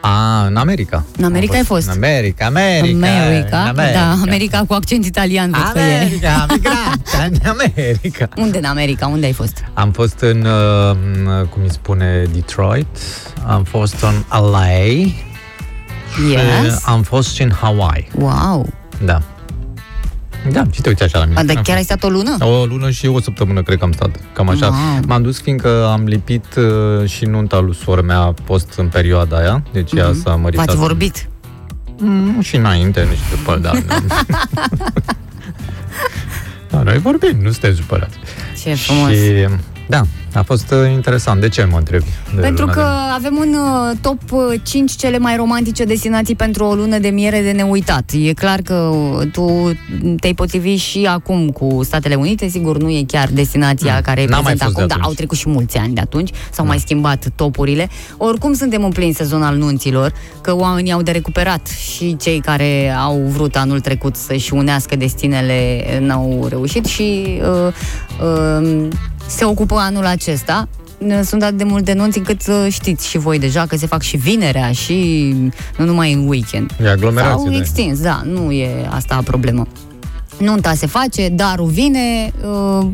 A, în America. În America Am ai fost? În America, America. America, în America. da, America cu accent italian, văd că e. America, migrant, în America. Unde în America? Unde ai fost? Am fost în, uh, m, cum îi spune, Detroit, am fost în LA și Yes. am fost și în Hawaii. Wow! Da. Da, și te uiți așa la mine. A, dar Am chiar ai fost. stat o lună? O lună și o săptămână cred că am stat. Cam așa. Wow. M-am dus fiindcă am lipit uh, și nunta lui sora mea a fost în perioada aia. Deci ea s-a măritat. V-ați vorbit? Mm, și înainte, nu știu după, da. da. da, noi vorbim, nu sunteți supărați. Ce frumos! Și, da, a fost uh, interesant. De ce mă întrebi? de Pentru luna că de- avem un uh, top uh, 5 cele mai romantice destinații pentru o lună de miere de neuitat. E clar că uh, tu te-ai potrivit și acum cu Statele Unite, sigur nu e chiar destinația Mm. care e N-am mai prezentă fost de acum, dar atunci. au trecut și mulți ani de atunci, s-au mai schimbat topurile. Oricum suntem în plin sezon al nunților, că oamenii au de recuperat și cei care au vrut anul trecut să-și unească destinele n-au reușit și uh, uh, se ocupă anul acesta. Sunt atât de multe nunți încât uh, știți și voi deja că se fac și vinerea și nu numai în weekend. E aglomerație, Sau da. extins, da, nu e asta problemă. nunta se face, darul vine, uh,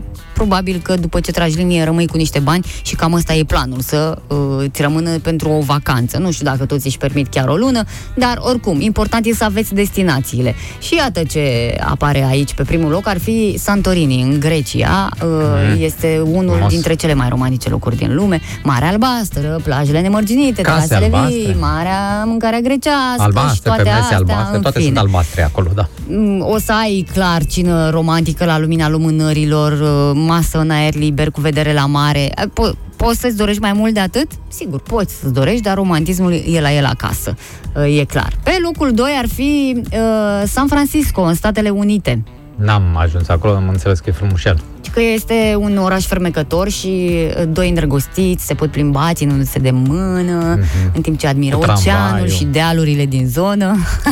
probabil că după ce tragi linie rămâi cu niște bani și cam ăsta e planul, să uh, ți rămână pentru o vacanță. Nu știu dacă toți își permit chiar o lună, dar oricum, important e să aveți destinațiile. Și iată ce apare aici pe primul loc, ar fi Santorini, în Grecia. Uh, Mhm. Este unul Frumos. dintre cele mai romantice locuri din lume. Marea Albastră, plajele nemărginite, Case terasele albastre. vii, marea mâncarea grecească și Albastre, toate pe mese astea, albastre, în toate fine. sunt albastre acolo, da. Mm, O să ai clar cină romantică la lumina lumânărilor, uh, masă în aer liber cu vedere la mare. Po- poți să-ți dorești mai mult de atât? Sigur, poți să-ți dorești, dar romantismul e la el acasă, uh, e clar. Pe locul 2 ar fi uh, San Francisco, în Statele Unite. N-am ajuns acolo, am înțeles că e frumușel. Și că este un oraș fermecător și uh, doi îndrăgostiți se pot plimba ținându-se de mână, în timp ce admiră Mhm. Cu oceanul tramvaiul. și dealurile din zonă.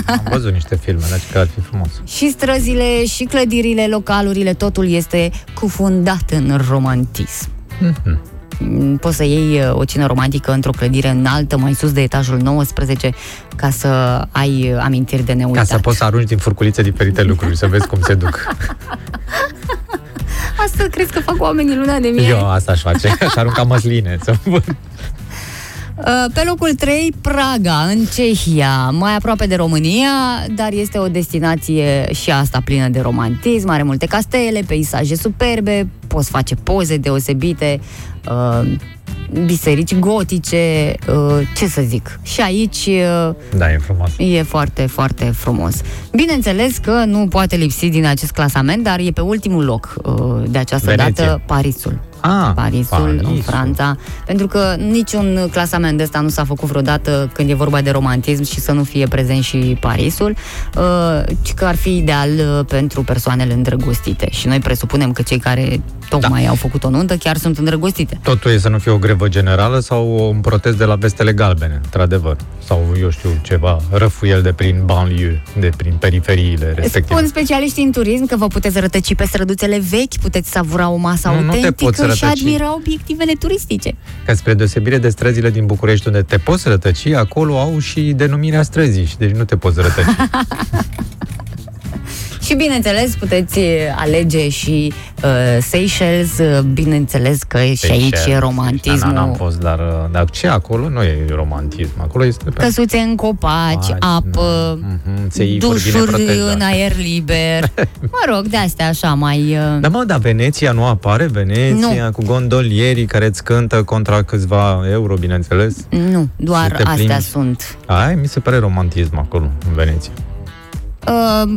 Am văzut niște filme, deci că ar fi frumos. Și străzile, și clădirile, localurile, totul este cufundat în romantism. Mhm. Mm, Poți să iei uh, o cină romantică într-o clădire înaltă, mai sus de etajul 19, ca să ai uh, amintiri de Ca neuitat. să poți să arunci din furculițe diferite lucruri, să vezi cum se duc. Asta crezi că fac oamenii luna de miere? Eu asta aș face, aș arunca măsline. Să văd. Uh, Pe locul 3, Praga, în Cehia, mai aproape de România, dar este o destinație și asta plină de romantism, are multe castele, peisaje superbe, poți face poze deosebite, uh, biserici gotice, uh, ce să zic. Și aici uh, Da, e frumos. e foarte, foarte frumos. Bineînțeles că nu poate lipsi din acest clasament, dar e pe ultimul loc uh, de această Veneția. dată Parisul. Ah, Parisul, în Parisul. Franța, pentru că niciun clasament de ăsta nu s-a făcut vreodată când e vorba de romantism și să nu fie prezent și Parisul, uh, ci că ar fi ideal uh, pentru persoanele îndrăgostite. Și noi presupunem că cei care tocmai Da. au făcut o nuntă chiar sunt îndrăgostite. Totul e să nu fie o grevă generală sau un protest de la vestele galbene, într-adevăr. Sau, eu știu, ceva răfuiel de prin banlieue, de prin periferiile respective. Spun specialiștii în turism că vă puteți rătăci pe străduțele vechi, puteți savura o masă Nu, nu te autentică poți și rătăci. admira obiectivele turistice. Că spre deosebire de străzile din București unde te poți rătăci, acolo au și denumirea străzii și deci nu te poți rătăci. Și bineînțeles puteți uh, alege și uh, Seychelles, uh, bineînțeles că și aici e Seychelles. romantismul. Da, n-am fost, dar, dar ce acolo nu e romantism. Acolo este pe Căsuțe în copaci, Paci, apă, mhm, țeifuri bine dușuri protejate. în aer liber. Mă rog, de astea așa mai... uh, Da, mă, dar Veneția nu apare? Veneția Nu. cu gondolierii care îți cântă contra câțiva euro, bineînțeles? Nu, doar te astea plimbi. sunt. Ai, mi se pare romantism acolo, în Veneția. Uh,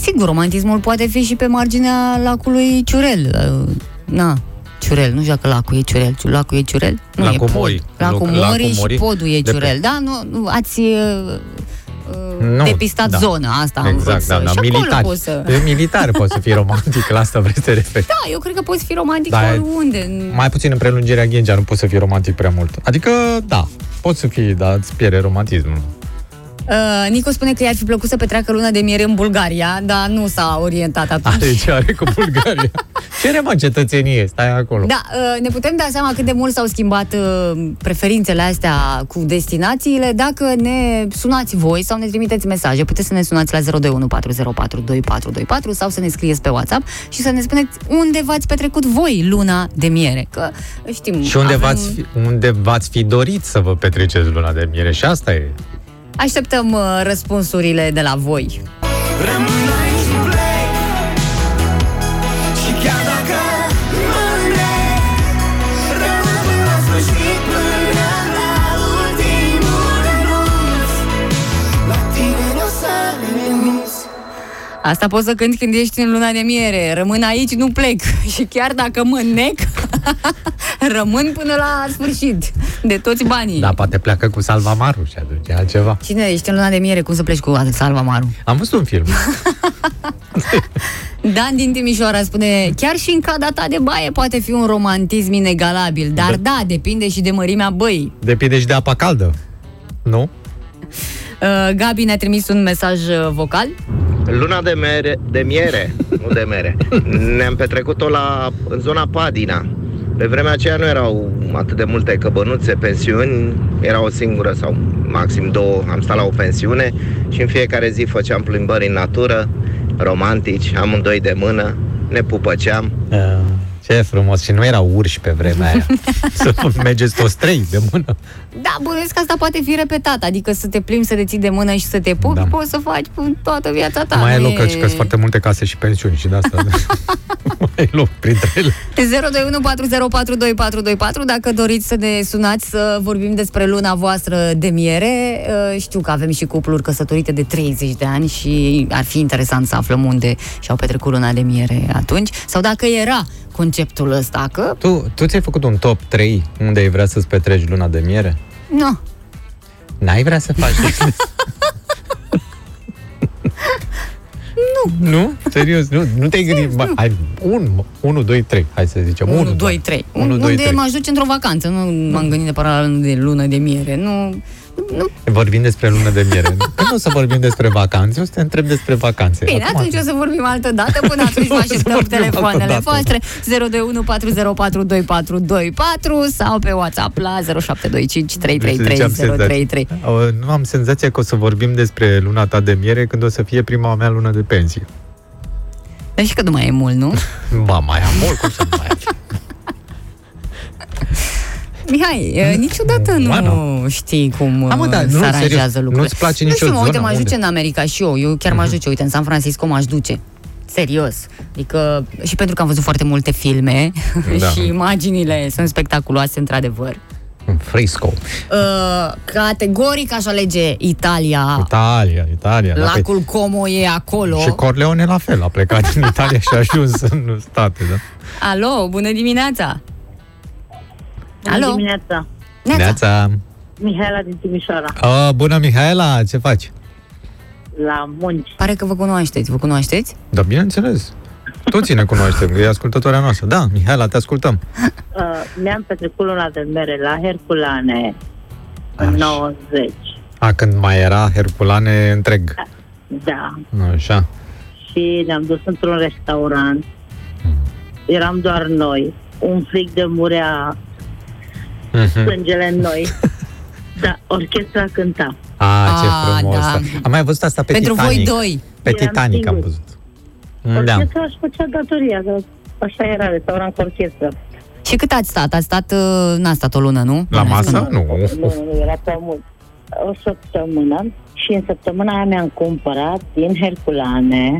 sigur, romantismul poate fi și pe marginea lacului Ciurel. Uh, na, Ciurel, nu știu dacă lacul e Ciurel. Lacul e Ciurel? Nu, Lacul e pod. Mori. Lacul Loc- lacul Mori și Mori. podul e De pe- Ciurel. Da, nu, nu ați uh, uh, Nu, depistat da. zona asta. am vrut Exact, să... da, da, și acolo militari. poți să... De militar poți să fii romantic, la asta vrei să te referi. Da, eu cred că poți fi romantic Da, e- oriunde. Mai puțin în prelungirea Ghencea, nu poți să fii romantic prea mult. Adică, da, poți să fii, dar îți pierde romantismul. Uh, Nico spune că i-ar fi plăcut să petreacă luna de miere în Bulgaria, dar nu s-a orientat atunci. Are ce are cu Bulgaria. Cere mă cetățenie, stai acolo. Da, uh, ne putem da seama cât de mult s-au schimbat uh, preferințele astea cu destinațiile dacă ne sunați voi sau ne trimiteți mesaje. Puteți să ne sunați la 02140422424 sau să ne scrieți pe WhatsApp și să ne spuneți unde v-ați petrecut voi luna de miere. Că știm, Și unde, avem- v-ați fi, unde v-ați fi dorit să vă petreceți luna de miere? Și asta e. Așteptăm uh, răspunsurile de la voi. Rămân Asta poți să cânti când ești în luna de miere. Rămân aici, nu plec. Și chiar dacă mă nec, rămân până la sfârșit. De toți banii. Da, poate pleacă cu salvamaru și atunci e altceva. Cine ești în luna de miere? Cum să pleci cu Salva Maru? Am văzut un film. Dan din Timișoara spune Chiar și în cada ta de baie poate fi un romantism inegalabil Dar da, depinde și de mărimea băii Depinde și de apa caldă. Nu? uh, Gabi ne-a trimis un mesaj uh, vocal Luna de, mere, de miere, nu de mere, ne-am petrecut-o la, în zona Padina. Pe vremea aceea nu erau atât de multe căbănuțe, pensiuni, era o singură sau maxim două, am stat la o pensiune și în fiecare zi făceam plimbări în natură romantici, amândoi de mână, ne pupăceam. Da. Ce frumos. Și nu erau urși pe vremea aia. să mergeți toți trei de mână. Da, bănuiesc că asta poate fi repetat, adică să te plimbi, să te ții de mână și să te pupi, Da. poți să faci cu toată viața ta. mai e nu loc, că sunt foarte multe case și pensiuni și de asta. mai e loc printre ele. 02140422424 dacă doriți să ne sunați să vorbim despre luna voastră de miere. Uh, Știu că avem și cupluri căsătorite de 30 de ani și ar fi interesant să aflăm unde și-au petrecut luna de miere atunci sau dacă era conceptul ăsta, că Tu, tu ți-ai făcut un top 3 unde ai vrea să-ți petreci luna de miere? nu. N-ai vrea să faci Nu. Nu? Serios, nu, nu te-ai gândit, bă, ai un, 1, 2, 3, hai să zicem. 1, 1, 2, 3. 1, 2, Unde 3. m-aș duce într-o vacanță, nu m-am gândit neapărat la de lună de miere. Nu, nu. Vorbim despre lună de miere. Când o să vorbim despre vacanțe, o să te întreb despre vacanțe. Bine, Acum- atunci o să vorbim altă dată. Până atunci vă O să așteptăm vorbim telefoanele altă dată. voastre 02140422424 sau pe WhatsApp la 0725 333 Ziceam senzație. 033. Au, Nu am senzația că o să vorbim despre luna ta de miere când o să fie prima mea lună de pensie. Dar și că nu mai e mult, nu? Ba, mai am mult, cum să nu mai am. Mihai, e, niciodată Ba, nu știi cum Da, mă, da, uh, nu, se aranjează serios, lucrurile. nu-ți place nu nicio știu, mă, uite, zonă? m-aș Unde? duce în America și eu. Eu chiar m-aș duce, uite, în San Francisco m-aș duce. Serios. Adică, și pentru că am văzut foarte multe filme Da. și imaginile sunt spectaculoase, într-adevăr. În Frisco. Uh, categoric aș alege Italia. Italia, Italia. da, Lacul Como e acolo. Și Corleone la fel, a plecat din Italia și a ajuns în state, da? Alo, bună dimineața! Alo? dimineața. Neața. Neața. Mihaela din Timișoara, Uh, bună, Mihaela, ce faci? la munci. Pare că vă cunoașteți. Vă cunoașteți? Da, bineînțeles. Toți ne cunoaștem, că e ascultătoarea noastră. Da, Mihaela, te ascultăm. Uh, mi-am petrecut luna de mere la Herculane în Așa. 90. A, când mai era Herculane întreg. Da. Așa. Și ne-am dus într-un restaurant. Eram doar noi. Un fric de murea Mhm. sângele în noi. Da, orchestra cânta. A, ce A, frumos. da. Am mai văzut asta pe Pentru Titanic. voi doi. Pe Eram Titanic am singuri. văzut. Da. Orchestra își făcea datoria, că așa era restaurant cu orchestră. Și cât ați stat? Ați stat, uh, n-a stat o lună, nu? La Bănuiesc că masă? Nu. Nu, nu, era prea mult. O săptămână și în săptămâna aia mi-am cumpărat din Herculane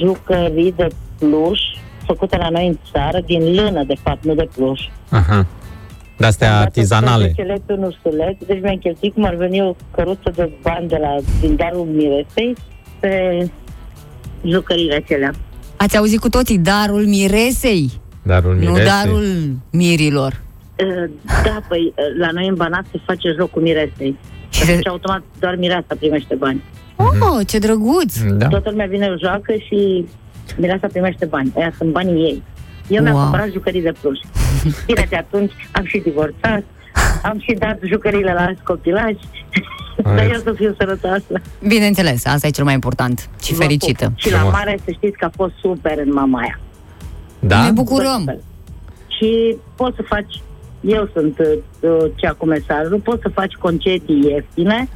jucării de pluș făcute la noi în țară, din lână, de fapt, nu de pluș. Aha. De-astea Am dat artizanale. 10 lei pe un ursuleț, deci mi-am cheltuit cum ar veni o căruță de bani de la, din darul miresei pe jucăriile acelea. Ați auzit cu toții darul miresei, Darul nu miresei. darul mirilor. Uh, Da, păi, uh, la noi în Banat se face jocul miresei. Și Și se- atunci automat doar mireasa primește bani. Oh, ce drăguț! Da. Toată lumea vine, joacă și mireasa primește bani. Aia sunt banii ei. Eu mi-am Wow. cumpărat jucării de pluș. Bine, de atunci am și divorțat, am și dat jucăriile la alți copilași, dar eu să fiu sănătoasă. Bineînțeles, asta e cel mai important. Și Vă fericită. pup. Și la Frumos. mare să știți că a fost super în mama aia. Da? Ne bucurăm. Și poți să faci, eu sunt uh, cea cu mesajul, poți să faci concedii ieftine,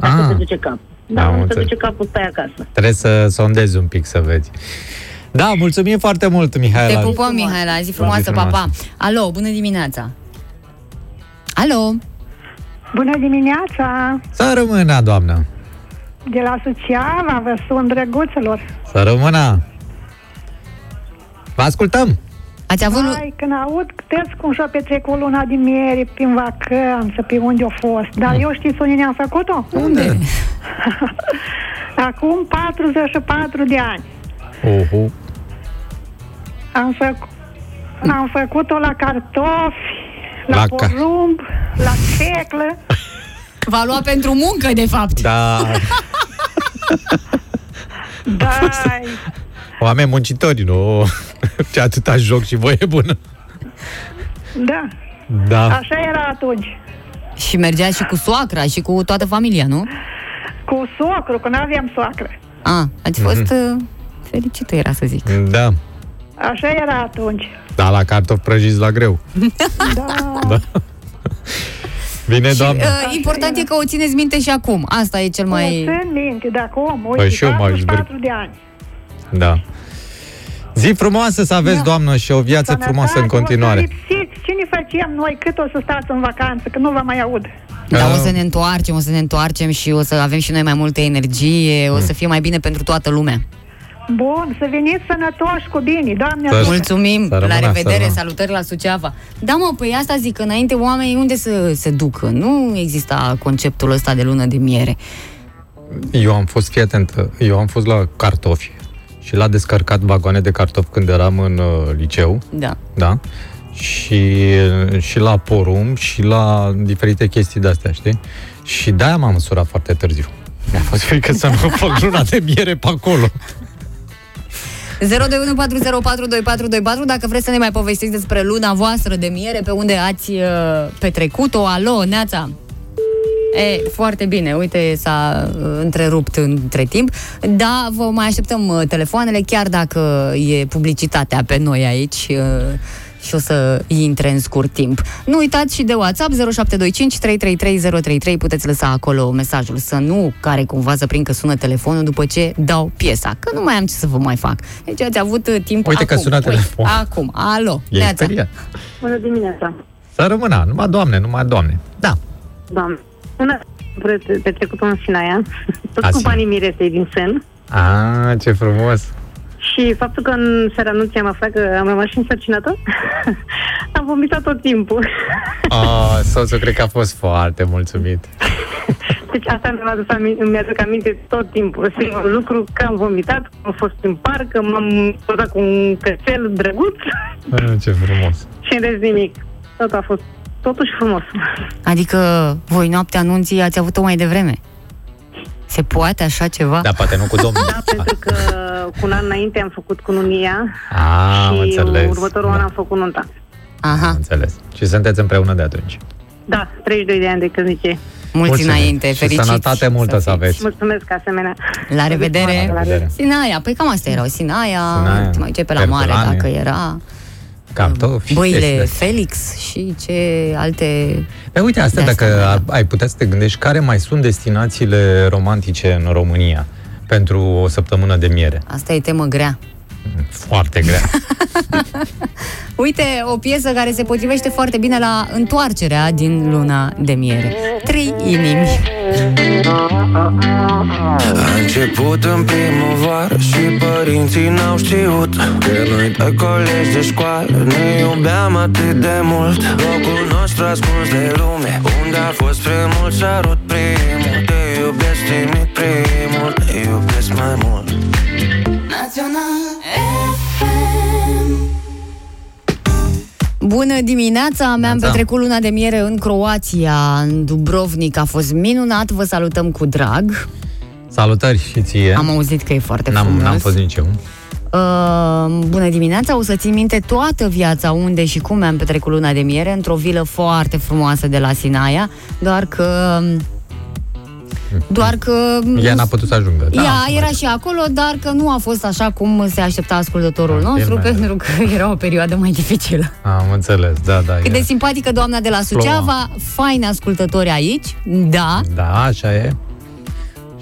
dacă Ah. te duce capul. Am Dar nu te înțeles. duce capul, stai acasă. Trebuie să sondezi un pic să vezi. Da, mulțumim foarte mult, Mihaela. Te pupăm, Mihaela, zi frumoasă, Zi pa, pa. frumoasă. Alo, bună dimineața! Alo, Bună dimineața! Să rămână, doamnă. De la Suceava vă sun drăguțelor. Să rămână. Vă ascultăm. ați avut... Ai, când aud câteți cum și-o petrecut luna din miere prin vacanță, pe unde a fost. Dar eu știți unde ne-am făcut-o? Unde? Acum 44 de ani. Uhu. Am, făc, am făcut-o la cartofi, la, La la ca- porumb, la ceclă. V-a luat pentru muncă, de fapt. Da, Da, oameni muncitori, nu? Ce atâta joc și voie bună. da, Da. așa era atunci. Și mergea și cu soacra și cu toată familia, nu? Cu socru, că nu aveam soacră. A, ați Mhm. fost uh, fericită, era să zic. Da. Așa era atunci. Da, la cartofi prăjiți la greu. Da. Da. Bine, Și, doamnă. uh, important e că o țineți minte și acum. Asta e cel Mai... mai... Țin minte de acum, uite, Păi și eu m-aș 44 de ani. Da. Zi frumoasă să aveți, doamnă, și o viață frumoasă în continuare. O să lipsiți. Ce ne facem noi? Cât o să stați în vacanță? Că nu vă mai aud. Da, o Uh, să ne întoarcem, o să ne întoarcem și o să avem și noi mai multă energie, Mm. o să fie mai bine pentru toată lumea. Bun, să veniți sănătoși cu bine, Doamne Să- ajută. Mulțumim, Să rămână, la să revedere, rămână. salutări la Suceava. Da, mă, păi asta zic, că înainte oamenii unde să se ducă? Nu exista conceptul ăsta de lună de miere. Eu am fost, fii atent, eu am fost la cartofi și la descărcat vagoane de cartofi când eram în uh, liceu, Da. da? Și, și la porum și la diferite chestii de-astea, știi? Și de-aia m-am măsurat foarte târziu. Mi-a fost frică să nu fac luna de miere pe acolo. 02140422424 dacă vreți să ne mai povestiți despre luna voastră de miere, pe unde ați uh, petrecut-o. Alo, Neața! E, foarte bine, uite, s-a uh, întrerupt între timp. Da, vă mai așteptăm uh, telefoanele, chiar dacă e publicitatea pe noi aici uh, și o să intre în scurt timp. Nu uitați și de WhatsApp 0725 333033, puteți lăsa acolo mesajul să nu care cumva să prind că sună telefonul după ce dau piesa, că nu mai am ce să vă mai fac. Deci ați avut uh, timp Uite acum. că sună Uite, telefon. Acum, alo, E Neața. speriat. Bună dimineața, Să rămână, numai doamne, numai doamne. Da. doamne. Bună, pre- petrecut în Sinaia, tot A, cu Sina- banii miresei din sen. A, ce frumos. Și faptul că în seara anunții am aflat că am rămas și însărcinată, am vomitat tot timpul. A, soțul cred că a fost foarte mulțumit. Deci asta mi-a adus aminte, mi-aduc aminte tot timpul. Singurul lucru că am vomitat, că am fost în parc, că m-am pozat cu un cățel drăguț A, ce frumos. și în rest nimic. Tot a fost totuși frumos. Adică voi noaptea anunții ați avut-o mai devreme. Se poate așa ceva? Da, poate nu cu domnul. Da, pentru că cu un an înainte am făcut cununia A, am și înțeles. următorul da, an am făcut nunta. Aha, am înțeles. Și sunteți împreună de atunci. Da, 32 de ani de căsnicie. mulți Mulțumim. înainte, Și fericiți. sănătate multă să fiți. aveți. Mulțumesc asemenea. La revedere. La revedere. Sinaia, păi cam asta erau. Sinaia, Sinaia, mai ce pe la mare Herculane. dacă era. Cartofi. Băile chestii de-astea. Felix și ce alte... Pe uite, asta De-astea, dacă da. ar- ai putea să te gândești care mai sunt destinațiile romantice în România pentru o săptămână de miere. Asta e temă grea. Foarte grea. Uite, o piesă care se potrivește foarte bine la întoarcerea din luna de miere. Trei inimi. A început în primăvară și părinții n-au știut Că noi doi colegi de școală ne iubeam atât de mult Locul nostru ascuns de lume Unde a fost primul sărut primul Bună dimineața! Mi-am Neața. petrecut luna de miere în Croația, în Dubrovnik. A fost minunat, vă salutăm cu drag. Salutări și ție. Am auzit că e foarte N-am, frumos. n-am fost nici eu. Uh, bună dimineața, o să țin minte toată viața unde și cum mi-am petrecut luna de miere într-o vilă foarte frumoasă de la Sinaia, doar că doar că Ea n-a putut să ajungă. Da, ea era și acolo, dar că nu a fost așa cum se aștepta ascultătorul Da, nostru, bine. pentru că era o perioadă mai dificilă. Am înțeles, da, da. Cât e. de simpatică doamna de la Suceava, faini ascultători aici, da. Da, așa e.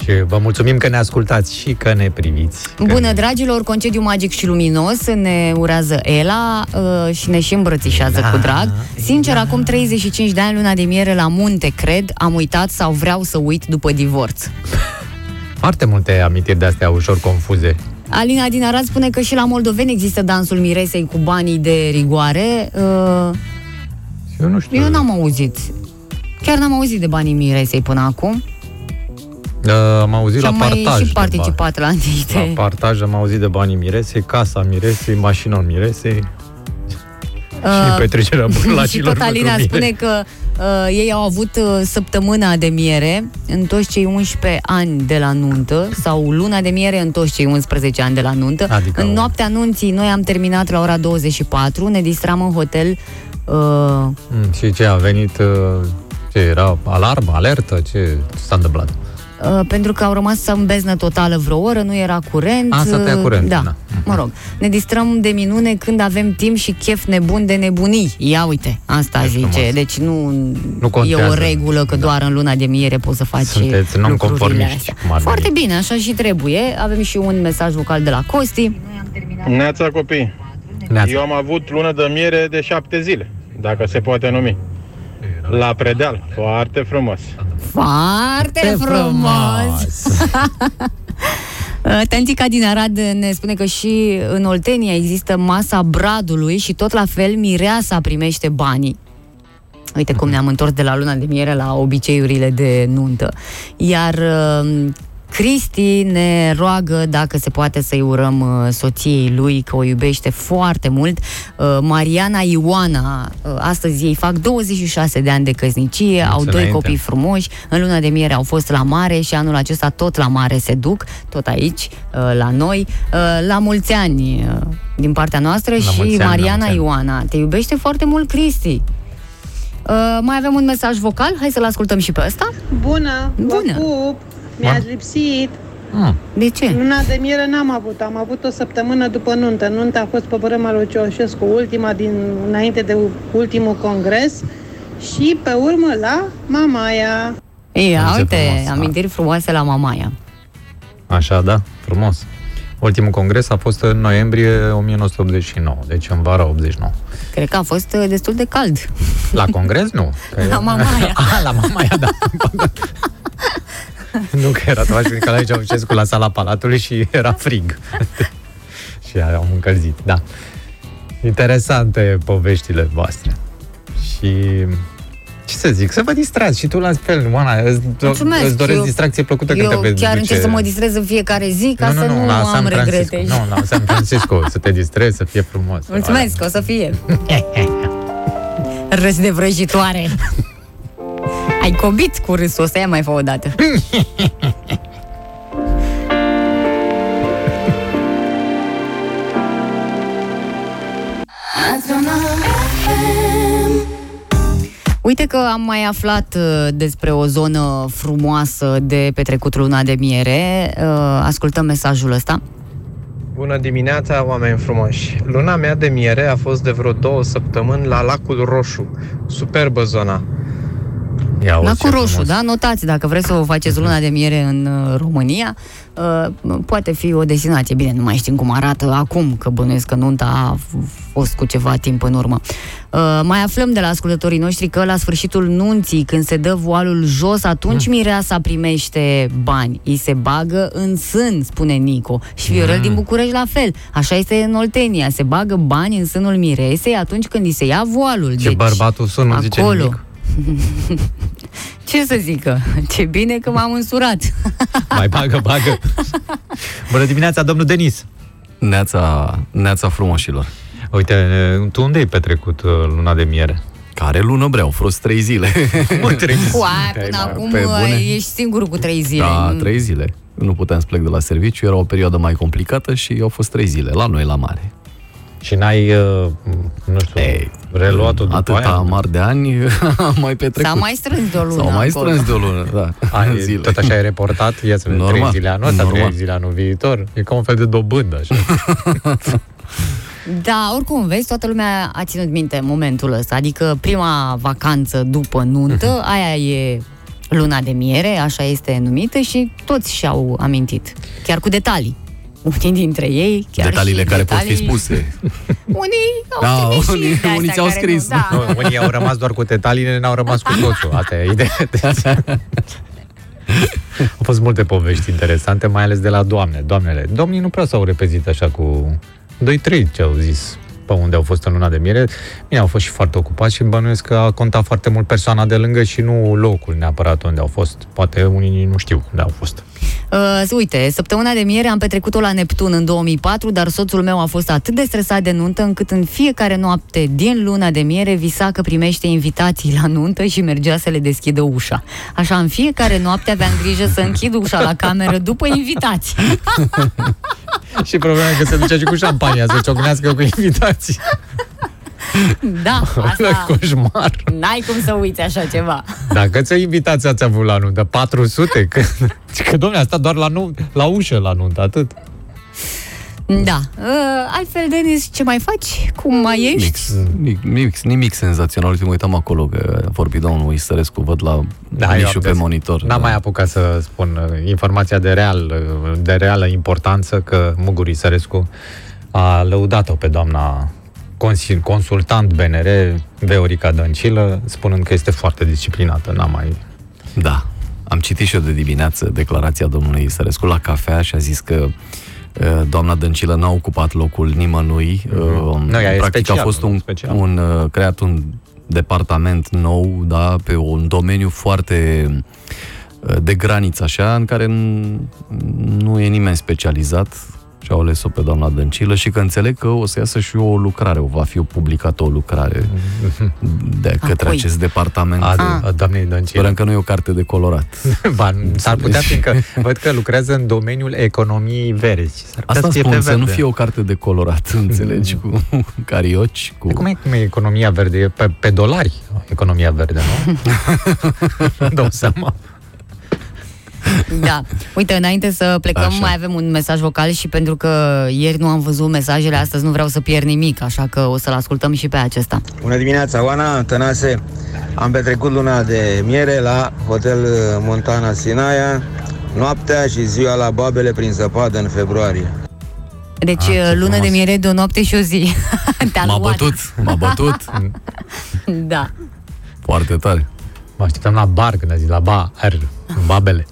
Și vă mulțumim că ne ascultați și că ne priviți. Că Bună, dragilor, concediu magic și luminos ne urează Ela uh, și ne și îmbrățișează Da. cu drag. Sincer, acum 35 de ani, luna de miere la munte, cred, am uitat sau vreau să uit după divorț. Foarte multe amintiri de astea ușor confuze. Alina din Arad spune că și la moldoveni există dansul miresei cu banii de rigoare. Uh, Eu nu știu. eu n-am auzit. Chiar n-am auzit de banii miresei până acum. Uh, am auzit și la am mai partaj. și de participat la bani. anumite... La partaj am auzit de banii miresei, casa miresei, mașina miresei și petrecerea și bulacilor tot Alina pentru spune mire. că uh, ei au avut uh, săptămâna de miere în toți cei 11 ani de la nuntă sau luna de miere în toți cei 11 ani de la nuntă. Adică în o- noaptea anunții noi am terminat la ora 24, ne distram în hotel uh, Mm, și ce a venit, uh, ce era, alarmă, alertă, ce s-a întâmplat? Uh, pentru că au rămas în beznă totală vreo oră, nu era curent. A, s-a tăiat uh, curentul, Da, da. mă rog. Ne distrăm de minune când avem timp și chef nebun de nebunii. Ia uite, asta E zice. frumos. Deci nu, Nu contează. e o regulă că doar în luna de miere poți să faci Sunteți lucrurile nonconformiști, astea. cum ar veni. Foarte bine, așa și trebuie. Avem și un mesaj vocal de la Costi. Neața copii. Neața. Eu am avut lună de miere de șapte zile, dacă se poate numi. La predeal, foarte frumos. Foarte frumos! Uh, Tantica din Arad ne spune că și în Oltenia există masa bradului și tot la fel mireasa primește banii. Uite cum ne-am întors de la luna de miere la obiceiurile de nuntă. Iar uh, Cristi ne roagă dacă se poate să-i urăm uh, soției lui, că o iubește foarte mult. Uh, Mariana Ioana, uh, astăzi ei fac 26 de ani de căsnicie, au doi înainte. copii frumoși, în luna de miere au fost la mare și anul acesta tot la mare se duc, tot aici, uh, la noi. Uh, La mulți ani uh, din partea noastră La și mulți ani, la Mariana mulți ani. Ioana. Te iubește foarte mult, Cristi. Uh, mai avem un mesaj vocal, hai să-l ascultăm și pe ăsta. Bună, Bună. vă pup, mi-ați lipsit. Mm. De ce? Luna de miere n-am avut, am avut o săptămână după nuntă. Nunta a fost pe Bărâma lui Ceaușescu, ultima din, înainte de ultimul congres și pe urmă la Mamaia. Ia, Ce uite, frumos, da. amintiri frumoase la Mamaia. Așa, da, frumos. Ultimul congres a fost în noiembrie 1989, deci în vara 89. Cred că a fost uh, destul de cald. La congres, nu. Că La Mamaia. Ah, la Mamaia, da. nu că era Tomaș Nicolae Ceaușescu la sala Palatului și era frig. și am încălzit, da. Interesante poveștile voastre. Și ce să zic, să vă distrați și tu la fel, Oana, îți, Mulțumesc, îți doresc eu- distracție plăcută când Eu te vezi chiar duce- încerc să mă distrez în fiecare zi ca să nu, la am San Francisco. regrete. Nu, la San Francisco, să te distrezi, să fie frumos. Mulțumesc, o să fie. Râs de vrăjitoare. Ai cobit cu râsul, o să ia mai fă o dată. Uite că am mai aflat uh, despre o zonă frumoasă de petrecut luna de miere. Uh, Ascultăm mesajul ăsta. Bună dimineața, oameni frumoși! Luna mea de miere a fost de vreo două săptămâni la Lacul Roșu. Superbă zona. Ia Lacul Roșu, da? Notați, dacă vreți să vă faceți luna de miere în uh, România, uh, poate fi o destinație. Bine, nu mai știm cum arată acum, că bănuiesc că nunta a f- fost cu ceva timp în urmă. Uh, mai aflăm de la ascultătorii noștri că la sfârșitul nunții, când se dă voalul jos, atunci mireasa primește bani. Îi se bagă în sân, spune Nico. Și Viorel din București la fel. Așa este în Oltenia. Se bagă bani în sânul miresei atunci când îi se ia voalul. Ce bărbatul sun, nu zice acolo. nimic. Ce să zică? Ce bine că m-am însurat. Mai bagă, bagă. Bună dimineața, domnul Denis. Neața, neața frumoșilor. Uite, tu unde ai petrecut uh, luna de miere? Care lună vreau, fost trei zile. Mă, trei Uai, până acum pe bune? ești singur cu trei zile. Da, trei zile. Nu puteam să plec de la serviciu, era o perioadă mai complicată și au fost trei zile, la noi, la mare. Și n-ai, uh, nu știu, Ei, reluat-o după Atâta aia? mari de ani am mai petrecut. S-a mai strâns de o lună S-au mai acolo. strâns de o lună, da. Ai, Zile. tot așa ai reportat? Ia să vedem, trei Normal, zile anul ăsta, trei normal. zile anul viitor. E ca un fel de dobândă, așa. Da, oricum, vezi, toată lumea a ținut minte momentul ăsta. Adică prima vacanță după nuntă, aia e luna de miere, așa este numită și toți și-au amintit. Chiar cu detalii. Unii dintre ei, chiar Detaliile și care pot fi detalii- spuse. Unii au Da, trimis și unii- de astea unii ți-au care scris. Nu, da. Nu, unii au rămas doar cu detaliile, n-au rămas cu totul. Asta e ideea. Au fost multe povești interesante, mai ales de la doamne. Doamnele, domnii nu prea s-au repezit așa cu 2-3 ce au zis pe unde au fost în luna de miere. Bine, au fost și foarte ocupați și bănuiesc că a contat foarte mult persoana de lângă și nu locul neapărat unde au fost. Poate unii nu știu unde au fost. Uh, uite, săptămâna de miere am petrecut-o la Neptun în 2004, dar soțul meu a fost atât de stresat de nuntă încât în fiecare noapte din luna de miere visa că primește invitații la nuntă și mergea să le deschidă ușa. Așa, în fiecare noapte aveam grijă să închid ușa la cameră după invitații. și problema e că se ducea și cu șampania să ciocnească cu invitații. Da, asta Coșmar. n-ai cum să uiți așa ceva. Dacă ți invitați ați avut la nuntă? 400? Că, că domnule, a stat doar la, nu, la ușă la nuntă, atât. Da. Uh, altfel, Denis, ce mai faci? Cum mai ești? Mix, nimic, nimic, nimic senzațional. Uite, mă uitam acolo că a vorbit domnul Isărescu, văd la Da, da, eu mișul am pe des- monitor. N-am mai apucat să spun uh, informația de, real, uh, de reală importanță că Muguri Sărescu a lăudat-o pe doamna consil- consultant BNR, Veorica Dăncilă, spunând că este foarte disciplinată. N-am mai... Da. Am citit și eu de dimineață declarația domnului Sărescu la cafea și a zis că uh, doamna Dăncilă n-a ocupat locul nimănui. Uh, Nu, ea e Practic special, a fost un, special. un uh, creat un departament nou, da, pe un domeniu foarte uh, de graniță, așa, în care n- nu e nimeni specializat și au ales-o pe doamna Dăncilă și că înțeleg că o să iasă și o lucrare, o va fi publicată o lucrare de către cui? acest departament. A, a doamnei Dăncilă. Sperăm că nu e o carte de colorat. Ba, s-ar putea, fiindcă văd că lucrează în domeniul economiei verzi. S-ar putea Asta să fie spun, pe să nu verde. fie o carte de colorat, înțelegi, cu carioci, cu... Cum e, cum e economia verde? E pe, pe dolari economia verde, nu? Nu dau seama. Da. Uite, înainte să plecăm, Așa. mai avem un mesaj vocal și pentru că ieri nu am văzut mesajele, astăzi nu vreau să pierd nimic, așa că o să-l ascultăm și pe acesta. Bună dimineața, Oana, Tănase. Am petrecut luna de miere la Hotel Montana Sinaia, noaptea și ziua la Babele prin zăpadă în februarie. Deci, Ah, ce lună de frumos. miere de o noapte și o zi. Te-a M-a luat. bătut, m-a bătut. Da. Foarte tare. Mă așteptam la bar când a zis la bar, în babele.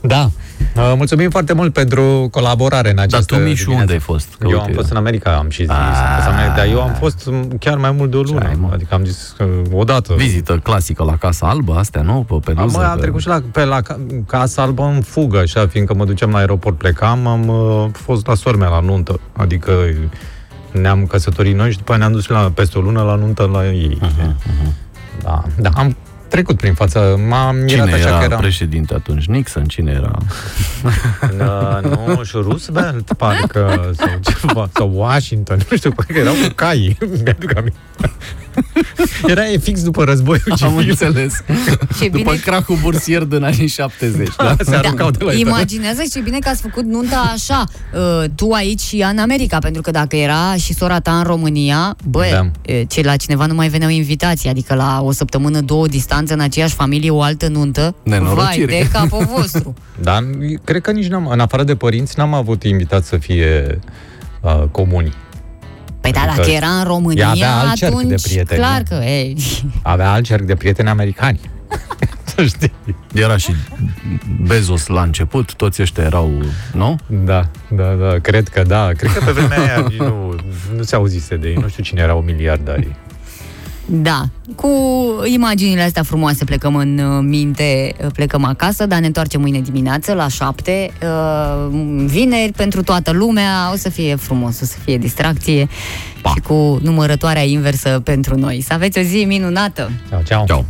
Da. Uh, Mulțumim foarte mult pentru colaborare în această tu, Mișu, dimineață. unde ai fost? Că eu uite- am fost în America, am și zis. Am fost în America, dar eu am fost m, chiar mai mult de o lună. Adică am zis uh, odată. Vizită clasică la Casa Albă, astea, nu? Pe Am, penuză. mă, am pe- trecut și la, pe la ca- Casa Albă în fugă, așa, fiindcă mă duceam la aeroport, plecam, am uh, fost la sormea la nuntă, adică ne-am căsătorit noi și după aia ne-am dus la, peste o lună la nuntă la ei. Mhm, Da, da, am trecut prin față, m-am mirat Cine așa era că eram... președinte atunci? Nixon? Cine era? Da, nu, și Roosevelt, parcă, sau ceva, sau Washington, nu știu, parcă erau cu cai, mi-aduc aminte. Era e fix după războiul Am civil. înțeles. Ce După bine- cracul bursier din anii 70. Da? Se aruncau de la Imaginează ce bine că ați făcut nunta așa, uh, tu aici și ea în America, pentru că dacă era și sora ta în România, bă, Da. e, ce la cineva nu mai veneau invitații, adică la o săptămână, două distanță în aceeași familie, o altă nuntă, vai Nenorocire. de capul vostru. Dar cred că nici n-am, în afară de părinți, n-am avut invitat să fie uh, comuni. Păi da, Adică dacă era în România, ea avea alt cerc de atunci, prieteni, clar nu? că, ei, Avea alt cerc de prieteni americani. Să știi. Era și Bezos la început, toți ăștia erau, nu? Da, da, da, cred că da. Cred că pe vremea aia nici nu, nu se auzise de ei. Nu știu cine erau miliardari. Da, cu imaginile astea frumoase plecăm în uh, minte, uh, plecăm acasă, dar ne întoarcem mâine dimineață la șapte. uh, Vineri pentru toată lumea, o să fie frumos, o să fie distracție pa. și cu numărătoarea inversă pentru noi. Să aveți o zi minunată! Ciao, ciao! ciao.